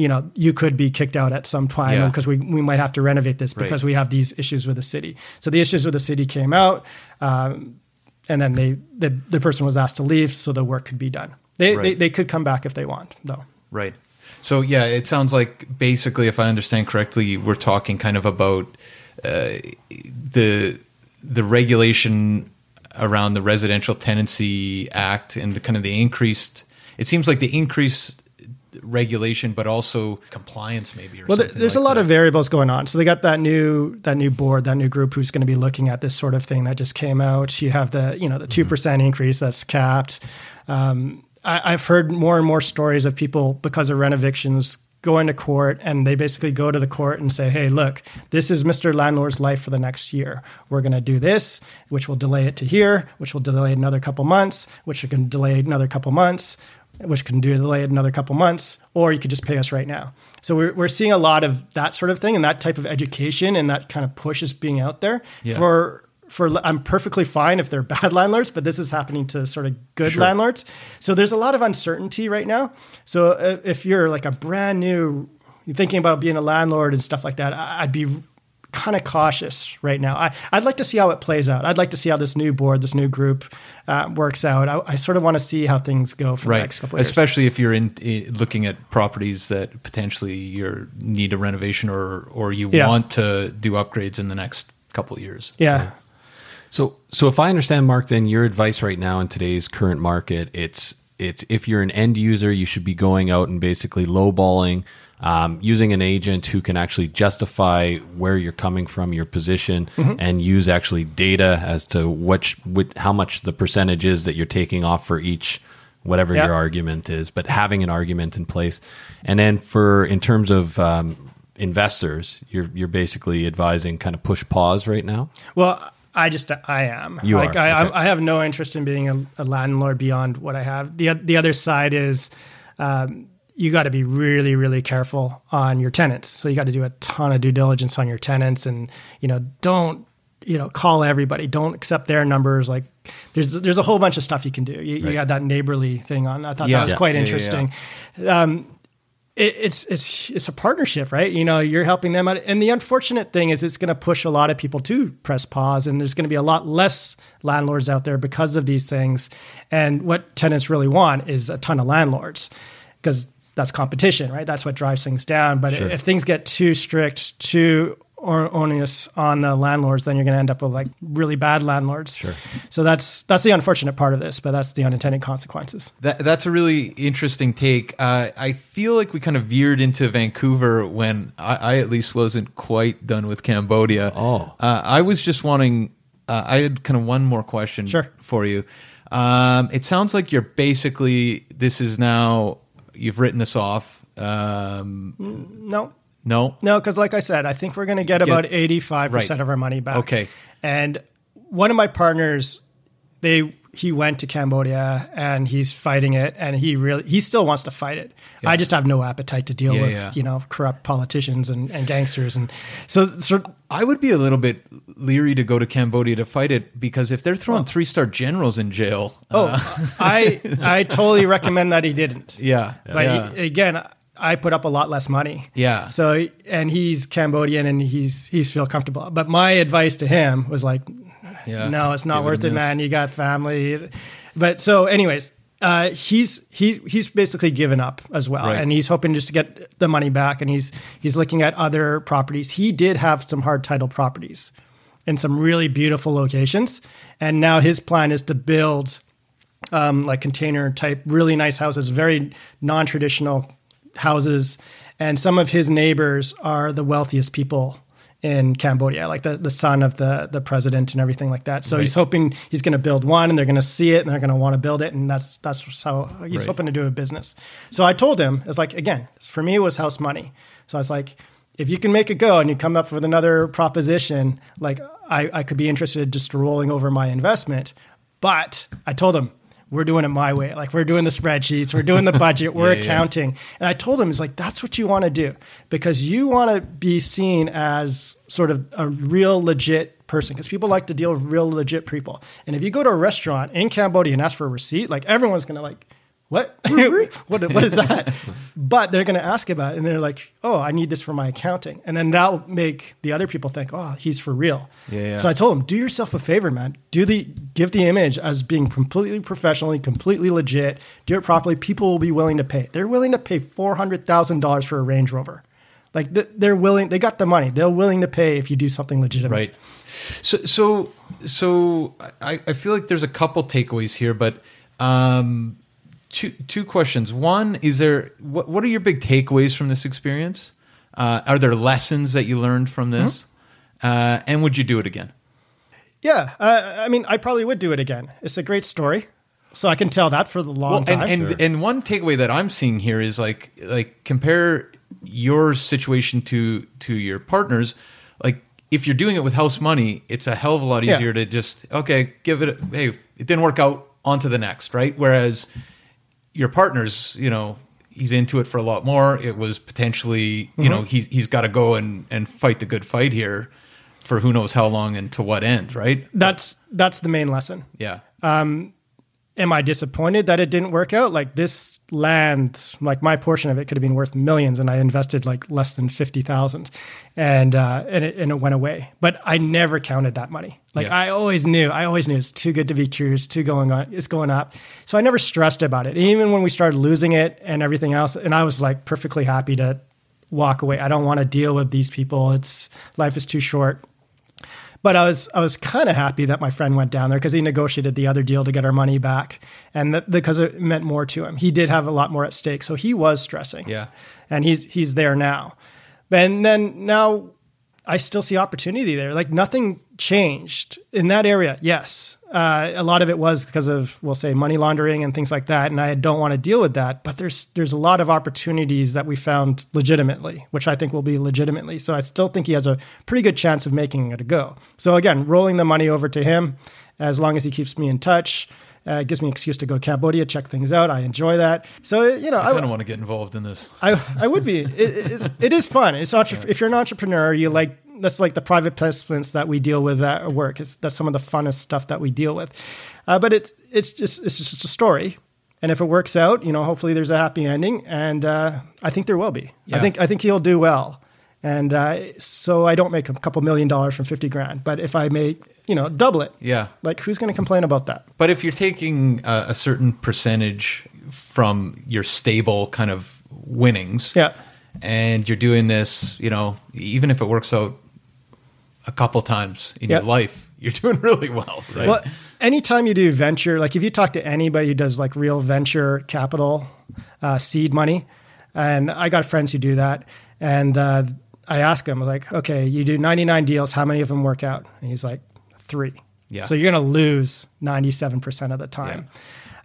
you know, you could be kicked out at some time because yeah. we we might have to renovate this because right. we have these issues with the city. So the issues with the city came out, um, and then they the the person was asked to leave so the work could be done. They right. they, they could come back if they want, though.
Right. So yeah, it sounds like basically, if I understand correctly, we're talking kind of about uh, the the regulation around the Residential Tenancy Act and the kind of the increased. It seems like the increased regulation, but also compliance, maybe.
well, there's
like
a lot
that.
of variables going on. So they got that new that new board, that new group who's going to be looking at this sort of thing that just came out. You have the you know the two percent mm-hmm. increase that's capped. Um, I, I've heard more and more stories of people because of rent evictions going to court and they basically go to the court and say, hey, look, this is Mr. Landlord's life for the next year. We're going to do this, which will delay it to here, which will delay another couple months, which can delay another couple months, which can delay it another couple months, or you could just pay us right now. So we're, we're seeing a lot of that sort of thing and that type of education and that kind of push is being out there yeah. for for I'm perfectly fine if they're (laughs) bad landlords, but this is happening to sort of good sure. landlords. So there's a lot of uncertainty right now. So uh, if you're like a brand new, you're thinking about being a landlord and stuff like that, I'd be kind of cautious right now. I, would like to see how it plays out. I'd like to see how this new board, this new group uh, works out. I, I, sort of want to see how things go for
right.
the next couple of years.
Especially if you're in, in, looking at properties that potentially you need a renovation or, or you yeah. want to do upgrades in the next couple of years.
Yeah. yeah.
So, so if I understand, Mark, then your advice right now in today's current market, it's it's if you're an end user, you should be going out and basically lowballing, um, using an agent who can actually justify where you're coming from, your position, mm-hmm. and use actually data as to which, which how much the percentage is that you're taking off for each whatever yep. your argument is, but having an argument in place. And then for in terms of um, investors, you're you're basically advising kind of push pause right now.
Well, I just I am.
You
like,
are.
I,
okay.
I have no interest in being a, a, landlord beyond what I have. the The other side is um, you got to be really really careful on your tenants. So you got to do a ton of due diligence on your tenants, and you know don't you know, call everybody. Don't accept their numbers. Like, there's there's a whole bunch of stuff you can do. You,
Right.
you had that neighborly thing on. I thought
Yeah.
that was
Yeah.
quite
Yeah, yeah,
interesting. Um, it, it's it's it's a partnership, right? You know, you're helping them out, and the unfortunate thing is, it's going to push a lot of people to press pause, and there's going to be a lot less landlords out there because of these things. And what tenants really want is a ton of landlords, because that's competition, right? That's what drives things down. But if things get too strict, too or onus on the landlords, then you're going to end up with like really bad landlords. Sure. So that's that's the unfortunate part of this, but that's the unintended consequences.
That, that's a really interesting take. Uh, I feel like we kind of veered into Vancouver when I, I at least wasn't quite done with Cambodia.
Oh.
Uh, I was just wanting, uh, I had kind of one more question
Sure.
for you. Um, it sounds like you're basically, this is now, you've written this off. Um,
No,
no?
No, because like I said, I think we're going to get about eighty-five
Right.
percent of our money back.
Okay.
And one of my partners, they he went to Cambodia and he's fighting it, and he really he still wants to fight it. I just have no appetite to deal
Yeah,
with
yeah.
you know corrupt politicians and, and gangsters, and so so
I would be a little bit leery to go to Cambodia to fight it because if they're throwing three star generals in jail,
oh
uh, (laughs)
I I (laughs) totally recommend that he didn't.
yeah,
But
yeah.
he, again, I put up a lot less money.
Yeah.
So and he's Cambodian and he's he's feel comfortable. But my advice to him was like,
Yeah.
no, it's not worth it, man. You got family. But so, anyways, uh, he's he he's basically given up as well,
Right.
and he's hoping just to get the money back. And he's he's looking at other properties. He did have some hard title properties in some really beautiful locations, and now his plan is to build um, like container type, really nice houses, very non traditional houses. And some of his neighbors are the wealthiest people in Cambodia, like the, the son of the, the president and everything like that. So he's hoping he's going to build one and they're going to see it and they're going to want to build it. And that's, that's how he's hoping to do a business. So I told him, it's like, again, for me, it was house money. So I was like, if you can make it go and you come up with another proposition, like I, I could be interested just rolling over my investment. But I told him, we're doing it my way. Like we're doing the spreadsheets, we're doing the (laughs) budget, we're
yeah.
accounting. And I told him, it's like, that's what you want to do because you want to be seen as sort of a real legit person because people like to deal with real legit people. And if you go to a restaurant in Cambodia and ask for a receipt, like everyone's going to like, what? (laughs) what? What is (laughs) that? but they're going to ask about it, and they're like, "Oh, I need this for my accounting," and then that'll make the other people think, "Oh, he's for real."
Yeah, yeah.
So I told him, "Do yourself a favor, man. Do the give the image as being completely professionally, completely legit. Do it properly. People will be willing to pay. They're willing to pay four hundred thousand dollars for a Range Rover. Like they're willing. They got the money. They're willing to pay if you do something legitimate.
Right. So so so I, I feel like there's a couple takeaways here, but um, two two questions. One is there what what are your big takeaways from this experience? Uh, are there lessons that you learned from this? Uh, and would you do it again?
Yeah. Uh, I mean, I probably would do it again. It's a great story, so I can tell that for the long
Well,
time.
and and, and one takeaway that I'm seeing here is like like compare your situation to to your partners. Like if you're doing it with house money, it's a hell of a lot
Yeah.
easier to just okay, give it. A, hey, it didn't work out. On to the next, right? Whereas your partner's, you know, he's into it for a lot more. It was potentially, you know, he's he's got to go and and fight the good fight here for who knows how long and to what end, right?
that's that's the main lesson.
Yeah.
Um, am I disappointed that it didn't work out? Like this land, like my portion of it could have been worth millions, and I invested like less than fifty thousand, and uh, and it and it went away. But I never counted that money. Like
Yeah.
I always knew, I always knew it's too good to be true. It's too going on. It's going up. So I never stressed about it. Even when we started losing it and everything else, and I was like perfectly happy to walk away. I don't want to deal with these people. It's life is too short. But I was I was kind of happy that my friend went down there because he negotiated the other deal to get our money back, and that, because it meant more to him. He did have a lot more at stake, so he was stressing.
Yeah.
and he's he's there now, and then now I still see opportunity there. Like nothing changed in that area. Yes, uh, a lot of it was because of we'll say money laundering and things like that, and I don't want to deal with that. But there's there's a lot of opportunities that we found legitimately, which I think will be legitimately. So I still think he has a pretty good chance of making it a go. So again, rolling the money over to him, as long as he keeps me in touch. Uh, it gives me an excuse to go to Cambodia, check things out. I enjoy that. So you know,
I of want to get involved in this.
I, I would be. It, it, is- it is fun. It's entre- if you're an entrepreneur, you like that's like the private placements that we deal with at work. It's, that's some of the funnest stuff that we deal with. Uh, but it, it's just it's just a story, and if it works out, you know, hopefully there's a happy ending, and uh, I think there will be.
Yeah.
I think I think he'll do well, and uh, so I don't make a couple million dollars from fifty grand, but if I make you know double it,
Yeah.
like who's going to complain about that?
But if you're taking a, a certain percentage from your stable kind of winnings,
Yeah.
and you're doing this, you know, even if it works out a couple times in
Yeah.
your life, you're (laughs) doing really well, right?
Well, anytime you do venture, like if you talk to anybody who does like real venture capital, uh, seed money, and I got friends who do that, and uh, I ask him like, okay, you do 99 deals, how many of them work out? And he's like, three.
Yeah.
So you're going to lose 97% of the time.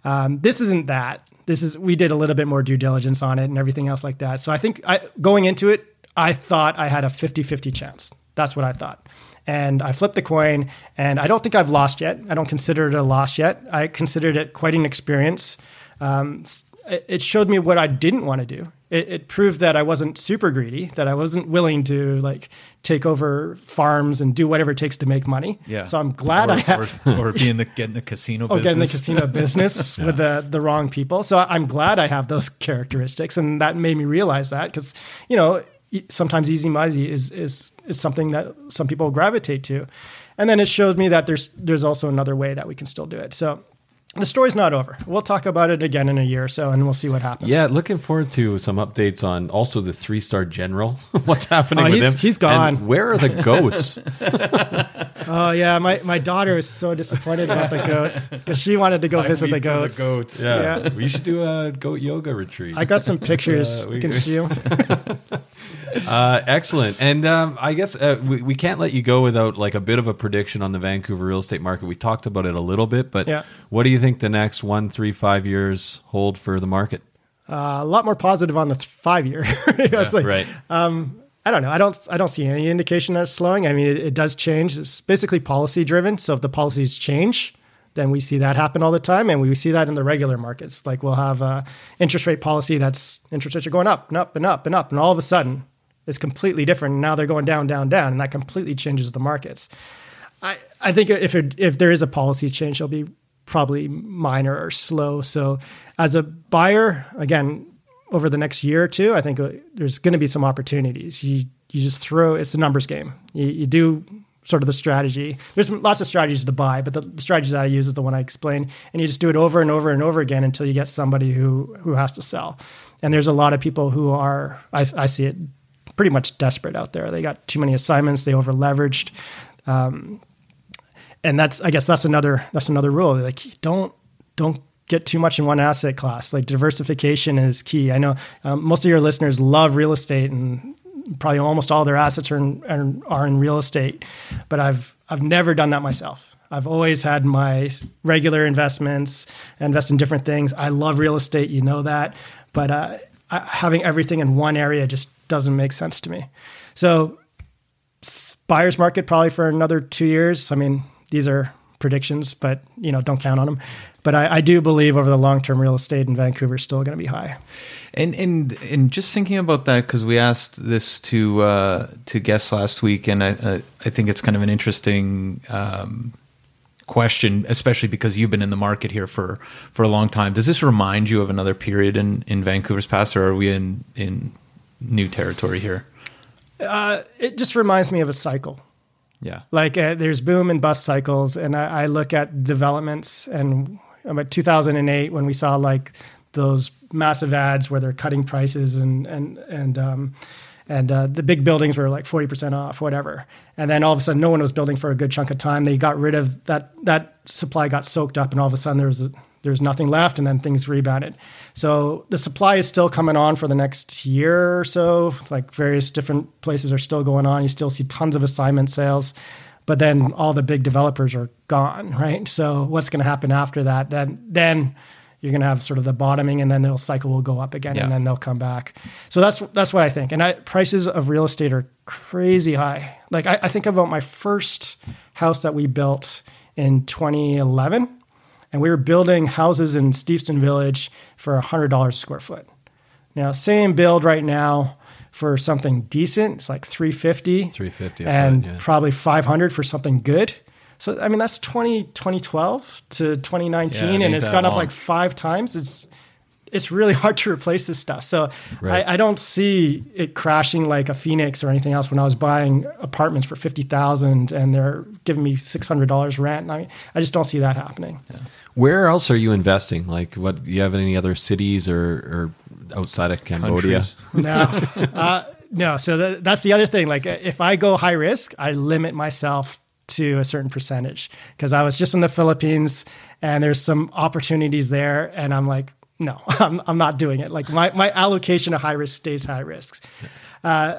Um, this isn't that. This is we did a little bit more due diligence on it and everything else like that. So I think I, going into it, I thought I had a 50-50 chance. That's what I thought. And I flipped the coin, and I don't think I've lost yet. I don't consider it a loss yet. I considered it quite an experience. Um, it showed me what I didn't want to do. It, it proved that I wasn't super greedy, that I wasn't willing to like take over farms and do whatever it takes to make money.
yeah.
So I'm glad
or,
I have.
or, or be in the get in the casino (laughs)
Oh,
business.
get in the casino (laughs) business with the the wrong people. So I'm glad I have those (laughs) characteristics, and that made me realize that because you know sometimes easy money is is is something that some people gravitate to, and then it showed me that there's there's also another way that we can still do it. So the story's not over. We'll talk about it again in a year or so, and we'll see what happens.
Yeah, looking forward to some updates on also the three star general. (laughs) What's happening
Oh,
with
he's-
him?
he's gone.
And where are the (laughs) goats?
Oh yeah, my my daughter is so disappointed about the goats because she wanted to go visit the
weep for the
goats.
goats.
yeah.
Yeah.
we should do a goat yoga retreat.
I got some (laughs) pictures.
Uh,
we
we-
can see 'em.
Uh, excellent. And um, I guess uh, we, we can't let you go without like a bit of a prediction on the Vancouver real estate market. We talked about it a little bit, but
Yeah.
what do you think the next one, three, five years hold for the market?
Uh, a lot more positive on the th- five year. (laughs) it's like,
right.
I don't know. I don't. I don't see any indication that it's slowing. I mean, it, it does change. It's basically policy driven. So if the policies change, then we see that happen all the time, and we see that in the regular markets. Like we'll have a interest rate policy that's interest rates are going up and up and up and up, and all of a sudden it's completely different. Now they're going down, down, down, and that completely changes the markets. I, I think if it, if there is a policy change, it'll be probably minor or slow. So as a buyer, again, over the next year or two, I think uh, there's going to be some opportunities. You you just throw it's a numbers game. You, you do sort of the strategy. There's lots of strategies to buy, but the, the strategy that I use is the one I explained, and you just do it over and over and over again until you get somebody who who has to sell. And there's a lot of people who are I, I see it pretty much desperate out there. They got too many assignments. They over leveraged and that's I guess that's another that's another rule. Like don't don't get too much in one asset class. Like diversification is key. I know um, most of your listeners love real estate, and probably almost all their assets are in, are, are in real estate. But I've I've never done that myself. I've always had my regular investments, invest in different things. I love real estate, you know that, but uh, having everything in one area just doesn't make sense to me. So buyer's market probably for another two years. I mean, these are predictions, but you know, don't count on them. But I, I do believe over the long term, real estate in Vancouver is still going to be high.
And and and just thinking about that because we asked this to uh, to guests last week, and I I think it's kind of an interesting um, question, especially because you've been in the market here for for a long time. Does this remind you of another period in in Vancouver's past, or are we in in new territory here?
Uh, it just reminds me of a cycle.
Yeah,
Like uh, there's boom and bust cycles, and I, I look at developments and about 2008 when we saw like those massive ads where they're cutting prices and and and um, and uh, the big buildings were like 40% off, whatever. And then all of a sudden, no one was building for a good chunk of time. They got rid of that that supply got soaked up, and all of a sudden there was a, there was nothing left, and then things rebounded. So the supply is still coming on for the next year or so. Like various different places are still going on. You still see tons of assignment sales, but then all the big developers are gone, right? So what's going to happen after that? Then then you're going to have sort of the bottoming, and then the cycle will go up again,
Yeah.
and then they'll come back. So that's that's what I think. And I, prices of real estate are crazy high. Like I, I think about my first house that we built in 2011, and we were building houses in Steveston Village for hundred dollars a square foot. Now, same build right now for something decent, it's like 350.
350, I
and
thought, yeah.
probably 500 for something good. So I mean that's 20, 2012 to 2019
Yeah,
and it's gone up like five times. It's it's really (laughs) hard to replace this stuff. So
Right.
I, I don't see it crashing like a Phoenix or anything else. When I was buying apartments for fifty thousand and they're giving me six hundred dollars rent, I I just don't see that happening.
Where else are you investing? Like, what do you have any other cities or, or outside of Cambodia? (laughs)
No, uh, no. So tha- that's the other thing. Like if I go high risk, I limit myself to a certain percentage because I was just in the Philippines and there's some opportunities there, and I'm like, no, (laughs) I'm I'm not doing it. Like my my allocation of high risk stays high risks. Uh,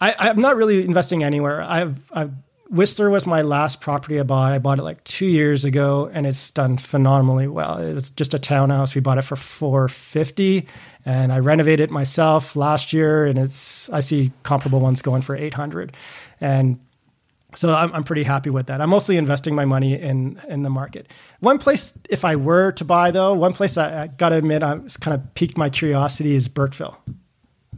I, I'm not really investing anywhere. I've, I've Whistler was my last property I bought. I bought it like two years ago, and it's done phenomenally well. It was just a townhouse. We bought it for four fifty, and I renovated it myself last year. And it's I see comparable ones going for eight hundred, and so I'm, I'm pretty happy with that. I'm mostly investing my money in in the market. One place, if I were to buy though, one place that I got to admit, I'm kind of piqued my curiosity is Burkeville.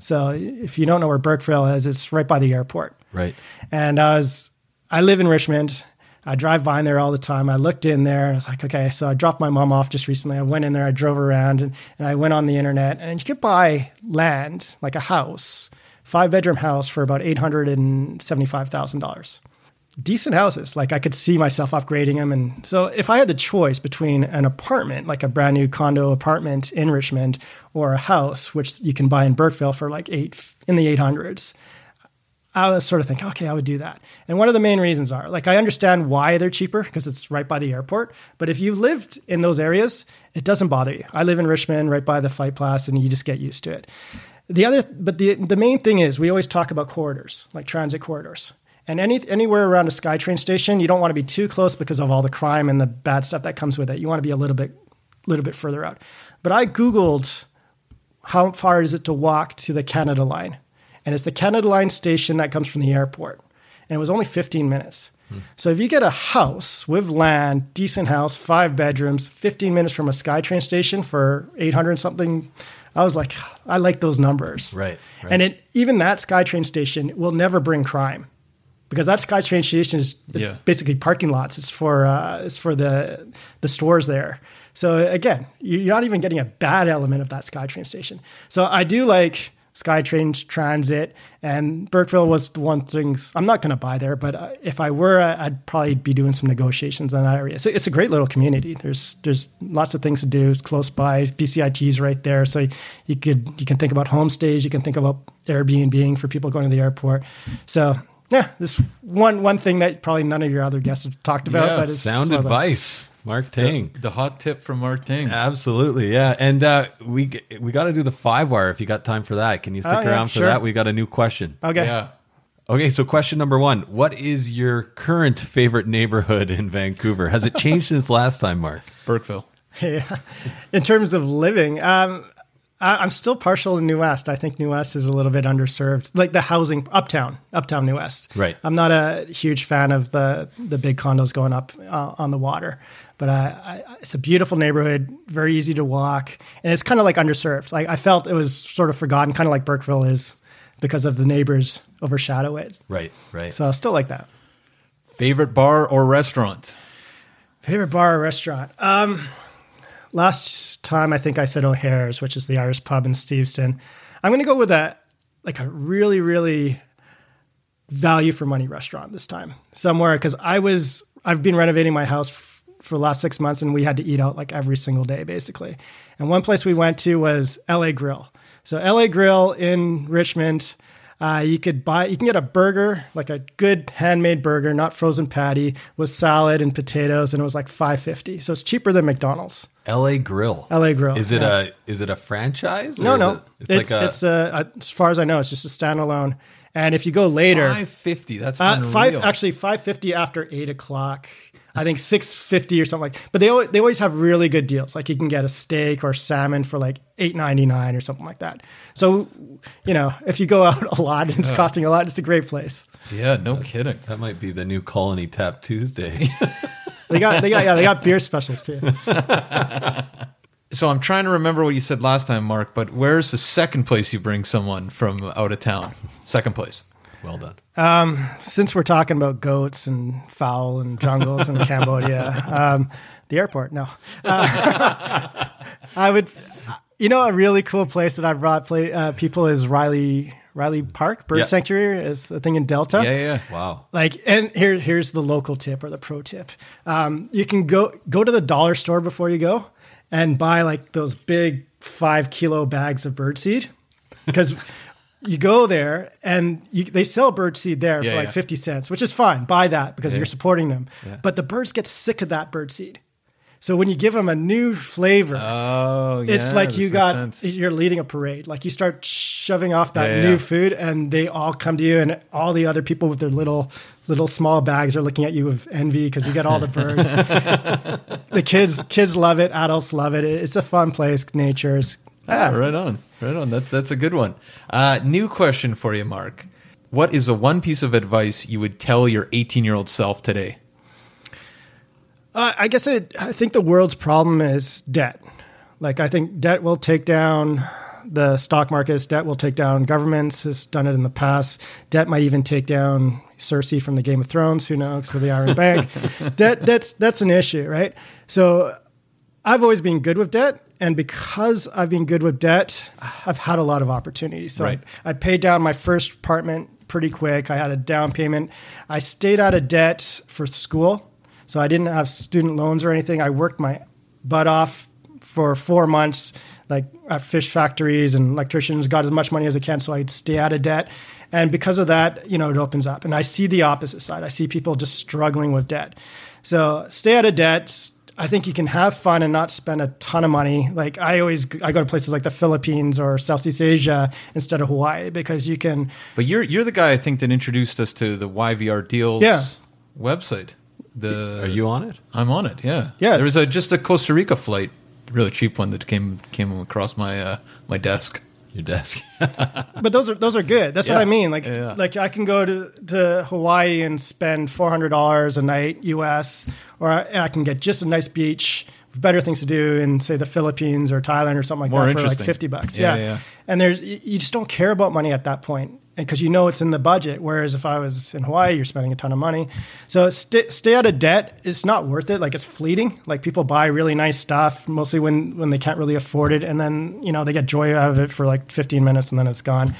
So if you don't know where Burkeville is, it's right by the airport.
Right.
And I was, I live in Richmond. I drive by in there all the time. I looked in there. I was like, okay. So I dropped my mom off just recently. I went in there. I drove around and, and I went on the internet. And you could buy land, like a house, five bedroom house, for about eight hundred and seventy five thousand dollars. Decent houses. Like I could see myself upgrading them. And so if I had the choice between an apartment, like a brand new condo apartment in Richmond, or a house, which you can buy in Burkeville for like eight in the eight hundreds, I was sort of thinking, okay, I would do that. And one of the main reasons are like, I understand why they're cheaper because it's right by the airport. But if you've lived in those areas, it doesn't bother you. I live in Richmond, right by the Fight Plus, and you just get used to it. The other, but the, the main thing is we always talk about corridors, like transit corridors. And any, anywhere around a SkyTrain station, you don't want to be too close because of all the crime and the bad stuff that comes with it. You want to be a little bit, little bit further out. But I Googled how far is it to walk to the Canada line? And it's the Canada line station that comes from the airport. And it was only 15 minutes. Hmm. So if you get a house with land, decent house, five bedrooms, 15 minutes from a SkyTrain station for 800 something, I was like, I like those numbers.
Right, right.
And it, even that SkyTrain station will never bring crime because that SkyTrain station is, is
Yeah.
basically parking lots. It's for uh, it's for the the stores there. So again, you- you're not even getting a bad element of that SkyTrain station. So I do like SkyTrain transit, and Burkeville was the one thing I'm not going to buy there, but uh, if I were, I'd probably be doing some negotiations in that area. So it's a great little community. There's there's lots of things to do. It's close by. BCIT's right there, so you could you can think about homestays. You can think about Airbnb for people going to the airport. So. Yeah, this one one thing that probably none of your other guests have talked about.
Yeah,
but it's
Sound
sort of-
advice, Mark Tang.
The hot tip from Mark Tang.
Absolutely, yeah. And uh, we we got to do the five wire if you got time for that. Can you stick
Oh, yeah,
around for
sure.
that? We got a new question.
Okay.
Yeah.
Okay, so question number one: What is your current favorite neighborhood in Vancouver? Has it changed (laughs) since last time, Mark?
Burkeville.
Yeah. In terms of living, um, I, I'm still partial to New West. I think New West is a little bit underserved, like the housing uptown, uptown New West.
Right.
I'm not a huge fan of the the big condos going up uh, on the water, but I, I, it's a beautiful neighborhood, very easy to walk, and it's kind of like underserved. Like I felt it was sort of forgotten, kind of like Burkeville is, because of the neighbors overshadow it.
Right, right.
So I still like that.
Favorite bar or restaurant?
Favorite bar or restaurant? Um, last time I think I said O'Hare's, which is the Irish pub in Steveston. I'm going to go with a like a really really value for money restaurant this time somewhere because I was I've been renovating my house f- for the last six months and we had to eat out like every single day basically. And one place we went to was LA Grill. So LA Grill in Richmond. Uh, you could buy, you can get a burger, like a good handmade burger, not frozen patty, with salad and potatoes, and it was like five fifty. So it's cheaper than McDonald's.
L.A. Grill.
LA Grill,
Is it
yeah.
a is it a franchise?
No, no,
it-
it's
it's, like a
it's uh, as far as I know, it's just a standalone. And if you go later,
Five fifty. That's
uh, five actually five fifty after eight o'clock. I think six fifty or something like. But they always, they always have really good deals. Like you can get a steak or salmon for like eight ninety nine or something like that. So, you know, if you go out (laughs) a lot and it's costing a lot, it's a great place.
Yeah, no kidding.
that might be the new Colony Tap Tuesday. (laughs)
They got they got yeah they got beer specials too.
So I'm trying to remember what you said last time, Mark. But where's the second place you bring someone from out of town? Second place.
Well done.
Um, since we're talking about goats and fowl and jungles in Cambodia, um, the airport. No, uh, (laughs) I would. You know, a really cool place that I brought play, uh, people is Reifel Reifel Park Bird
Yeah.
Sanctuary is a thing in Delta.
Yeah, yeah.
Wow.
Like, and here, here's the local tip or the pro tip. Um, you can go go to the dollar store before you go and buy like those big five kilo bags of birdseed because (laughs) you go there and you, they sell birdseed there
Yeah,
for like
yeah.
50 cents, which is fine. Buy that because you're supporting them. But the birds get sick of that birdseed. So when you give them a new flavor,
Oh, yeah.
it's like you got
sense.
you're leading a parade. Like you start shoving off that
Yeah,
new
yeah.
food, and they all come to you, and all the other people with their little little small bags are looking at you with envy because you get all the birds. (laughs) the kids kids love it, adults love it. It's a fun place. Nature's
Ah, right on, right on. That's that's a good one. Uh, new question for you, Mark. What is the one piece of advice you would tell your 18 year old self today?
Uh, I guess it, I think the world's problem is debt. Like I think debt will take down the stock markets. Debt will take down governments. Has done it in the past. Debt might even take down Cersei from the Game of Thrones. Who knows? So the Iron Bank. (laughs) debt. That's that's an issue, right? So I've always been good with debt, and because I've been good with debt, I've had a lot of opportunities. So
Right.
I, I paid down my first apartment pretty quick. I had a down payment. I stayed out of debt for school, so I didn't have student loans or anything. I worked my butt off for four months, like at fish factories and electricians. Got as much money as I can, so I'd stay out of debt. And because of that, you know, it opens up. And I see the opposite side. I see people just struggling with debt. So stay out of debt. I think you can have fun and not spend a ton of money. Like I always, I go to places like the Philippines or Southeast Asia instead of Hawaii because you can.
But you're you're the guy I think that introduced us to the YVR Deals
Yeah.
website. The
Are you on it?
I'm on it. Yeah.
Yeah,
There was a just a Costa Rica flight, really cheap one that came came across my uh, my desk.
Your desk. (laughs)
But those are those are good. That's what I mean. Like
Yeah.
like I can go to, to Hawaii and spend four hundred dollars a night US, or I, I can get just a nice beach with better things to do in say the Philippines or Thailand or something like
More
that for like
interesting.
fifty bucks.
Yeah,
Yeah,
yeah.
And there's you you just don't care about money at that point because you know it's in the budget. Whereas if I was in Hawaii, you're spending a ton of money. So stay, stay out of debt. It's not worth it. Like it's fleeting. Like people buy really nice stuff mostly when when they can't really afford it, and then you know they get joy out of it for like 15 minutes and then it's gone.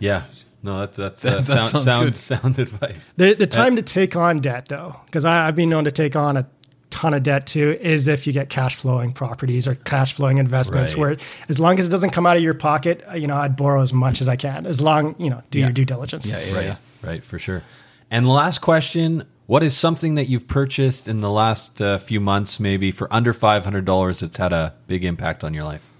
yeah. No, that's that's uh,
That
sound sound
good.
sound (laughs) advice.
The the time to take on debt though, because I've been known to take on a ton of debt too, is if you get cash flowing properties or cash flowing investments.
Right.
Where as long as it doesn't come out of your pocket, uh, you know, I'd borrow as much as I can. As long you know, do
Yeah.
your due diligence.
Yeah, yeah,
right.
yeah.
Right, for sure. And the last question What is something that you've purchased in the last uh, few months, maybe for under $500 that's had a big impact on your life?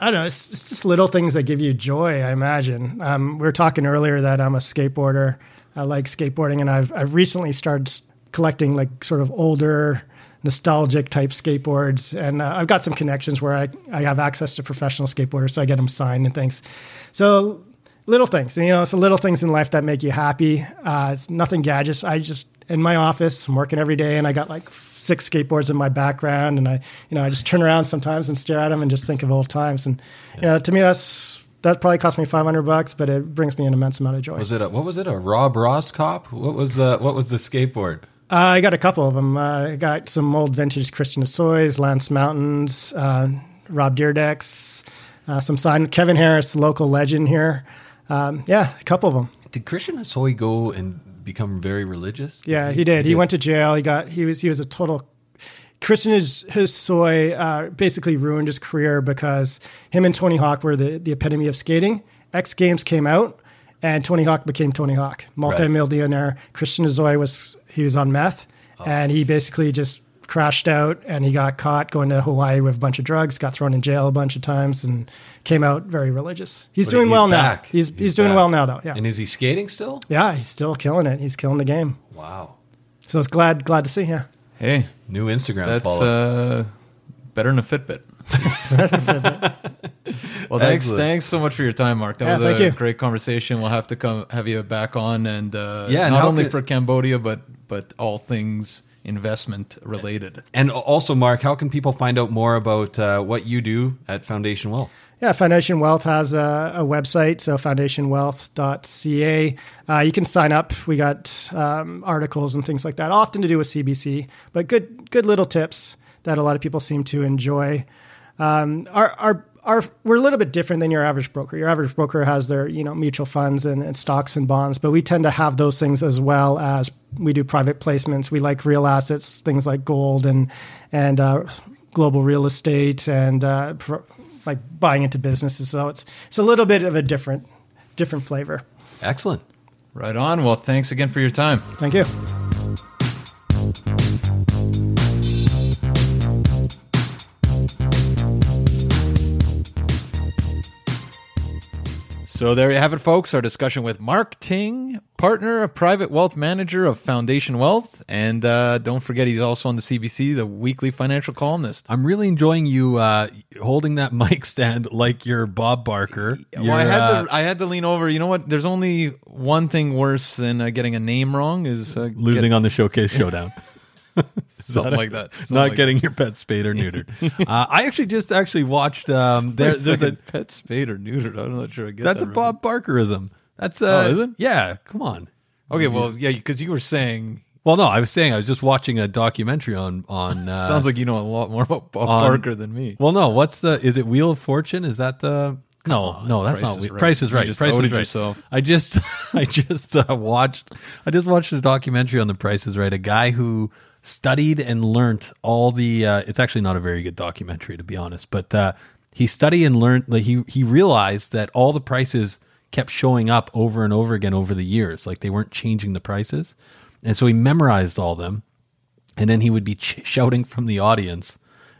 I don't know. It's, it's just little things that give you joy. I imagine. Um, we were talking earlier that I'm a skateboarder. I like skateboarding, and I've I've recently started s- collecting like sort of older, nostalgic type skateboards, and uh, I've got some connections where I I have access to professional skateboarders, so I get them signed and things. So little things, you know, it's the little things in life that make you happy. Uh, it's nothing gadgets. I just in my office, I'm working every day, and I got like six skateboards in my background, and I, you know, I just turn around sometimes and stare at them and just think of old times. And you know, to me, that's that probably cost me 500 bucks, but it brings me an immense amount of joy.
Was it a, what was it? A Rob Roskopp? What was the what was the skateboard?
Uh, I got a couple of them. Uh, I got some old vintage Christian Hosois, Lance Mountains, uh, Rob Dyrdeks, uh, some signed Kevin Harris, local legend here. Um, yeah, a couple of them.
Did Christian Hosoi go and become very religious?
Yeah, he did. He went to jail. He got he was he was a total Christian Hosoi uh, basically ruined his career because him and Tony Hawk were the, the epitome of skating. X Games came out and Tony Hawk became Tony Hawk, multimillionaire. Christian Hosoi was he was on meth and he basically just crashed out and he got caught going to Hawaii with a bunch of drugs, got thrown in jail a bunch of times and came out very religious. He's
But
doing
he's
well
back.
now. He's he's, doing
back.
well now though. Yeah.
And is he skating still?
yeah, he's still killing it. He's killing the game.
Wow.
So it's glad glad to see. Yeah.
Hey,
New Instagram
that's
follow.
uh, better than a Fitbit. (laughs) well, thanks,
Excellent.
thanks so much for your time, Mark. That
Yeah,
was a great conversation. We'll have to come have you back on, and uh,
Yeah, and
not only
could-
for Cambodia, but but all things investment related.
And also, Mark, how can people find out more about uh, what you do at Foundation Wealth?
Yeah, Foundation Wealth has a, a website, so foundationwealth.ca. Uh, you can sign up. We got um, articles and things like that, often to do with CBC, but good good little tips that a lot of people seem to enjoy. Um, our, our our, we're a little bit different than your average broker. Your average broker has their you know mutual funds and, and, stocks and bonds, but we tend to have those things as well as we do private placements. We like real assets, things like gold and and uh, global real estate and uh, like buying into businesses. So it's it's a little bit of a different different flavor.
Excellent.
Right on. Well, thanks again for your time.
Thank you.
So there you have it, folks. Our discussion with Mark Ting, partner, a private wealth manager of Foundation Wealth, and uh, don't forget he's also on the CBC, the weekly financial columnist.
I'm really enjoying you uh, holding that (laughs) mic stand like you're Bob Barker.
Well, you're, I had uh, to I had to lean over. You know what? There's only one thing worse than uh, getting a name wrong is uh,
losing get- on the Showcase Showdown. (laughs) (laughs)
something like that. Something
not
like
getting that. your pet spayed or neutered. (laughs) uh, I actually just actually watched. Um,
there, a there's a pet spayed or neutered. I'm not sure I get
that's
that
a
right.
Bob Barkerism. That's uh,
oh, is it?
Yeah, come on.
Okay, well, yeah, because you were saying.
Well, no, I was saying I was just watching a documentary on on. (laughs) Uh,
Sounds like you know a lot more about Bob on, Barker than me.
Well, no, what's the? Is it Wheel of Fortune? Is that the? No, on, no, that's not. Is right. Price is right. Price is right.
Yourself.
I just, I just uh, watched, I just watched a documentary on the Price is Right. A guy who studied and learned all the. Uh, it's actually not a very good documentary, to be honest, but uh, he studied and learned. Like he he realized that all the prices kept showing up over and over again over the years. Like they weren't changing the prices, and so he memorized all them, and then he would be ch- shouting from the audience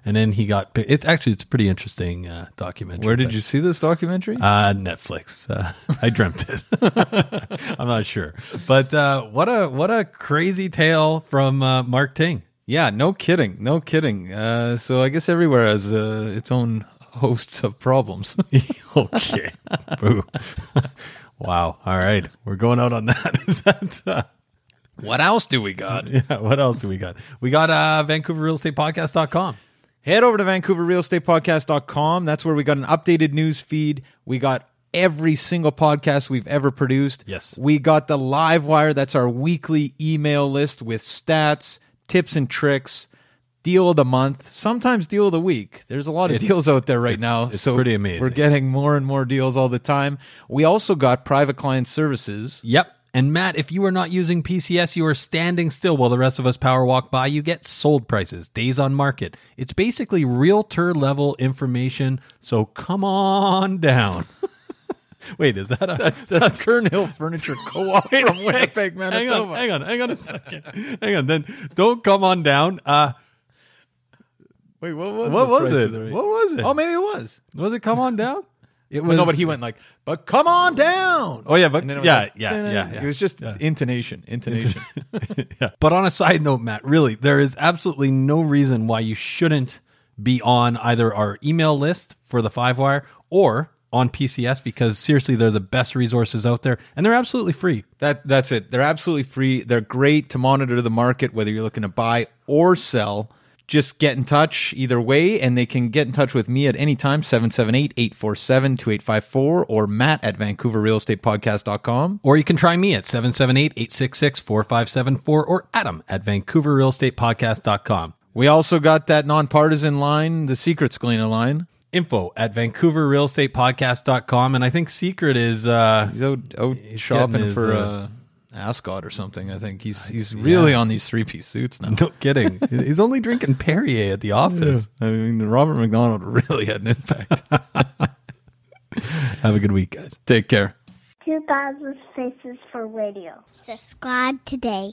and then he got it's actually it's a pretty interesting uh, documentary.
Where did you see this documentary?
Uh, netflix. Uh, (laughs) i dreamt it. (laughs) I'm not sure. But uh, what a what a crazy tale from uh, mark ting.
Yeah no kidding no kidding. Uh, so i guess everywhere has uh, its own hosts of problems. (laughs)
Okay. Boo. wow. All right. We're going out on that. Is that
what else do we got?
Yeah, what else do we got? We got uh vancouverrealestatepodcast.com.
Head over to vancouverrealestatepodcast.com. That's where we got an updated news feed. We got every single podcast we've ever produced.
Yes.
We got the live wire. That's our weekly email list with stats, tips and tricks, deal of the month, sometimes deal of the week. There's a lot of it's, deals out there right now.
It's so pretty amazing.
We're getting more and more deals all the time. We also got private client services.
Yep. And Matt, if you are not using PCS, you are standing still while the rest of us power walk by. You get sold prices, days on market. It's basically realtor level information. So come on down. (laughs) Wait, is that a
that's, that's Kern Hill Furniture (laughs) Co-op Wait, from Winnipeg,
Manitoba? Hang on, hang on, hang on a second. hang on, then don't come on down. Uh,
Wait, what was
what was it? What was it?
Oh, maybe it was.
Was it come on down?
It was, no, but he went like, "But come on down."
Oh yeah, but yeah, like, yeah, yeah, yeah,
It was just yeah. intonation, intonation. (laughs)
yeah. But on a side note, Matt, really, there is absolutely no reason why you shouldn't be on either our email list for the Live Wire or on PCS because seriously, they're the best resources out there, and they're absolutely free.
That that's it. They're absolutely free. They're great to monitor the market, whether you're looking to buy or sell just get in touch either way, and they can get in touch with me at any time, 778-847-2854 or Matt at VancouverRealEstatePodcast.com.
Or you can try me at 778-866-4574 or Adam at VancouverRealEstatePodcast.com.
We also got that nonpartisan line, the Secret Scalina line.
Info at VancouverRealEstatePodcast.com. And I think Secret is... Uh,
he's out, out shopping his, for... Uh, uh, ascot or something. I think he's he's really on these three piece suits now.
No kidding. (laughs) he's only drinking Perrier at the office.
Yeah. I mean, Robert McDonald (laughs) really had an impact. (laughs)
Have a good week, guys.
Take care.
2000 Faces for Radio. Subscribe today.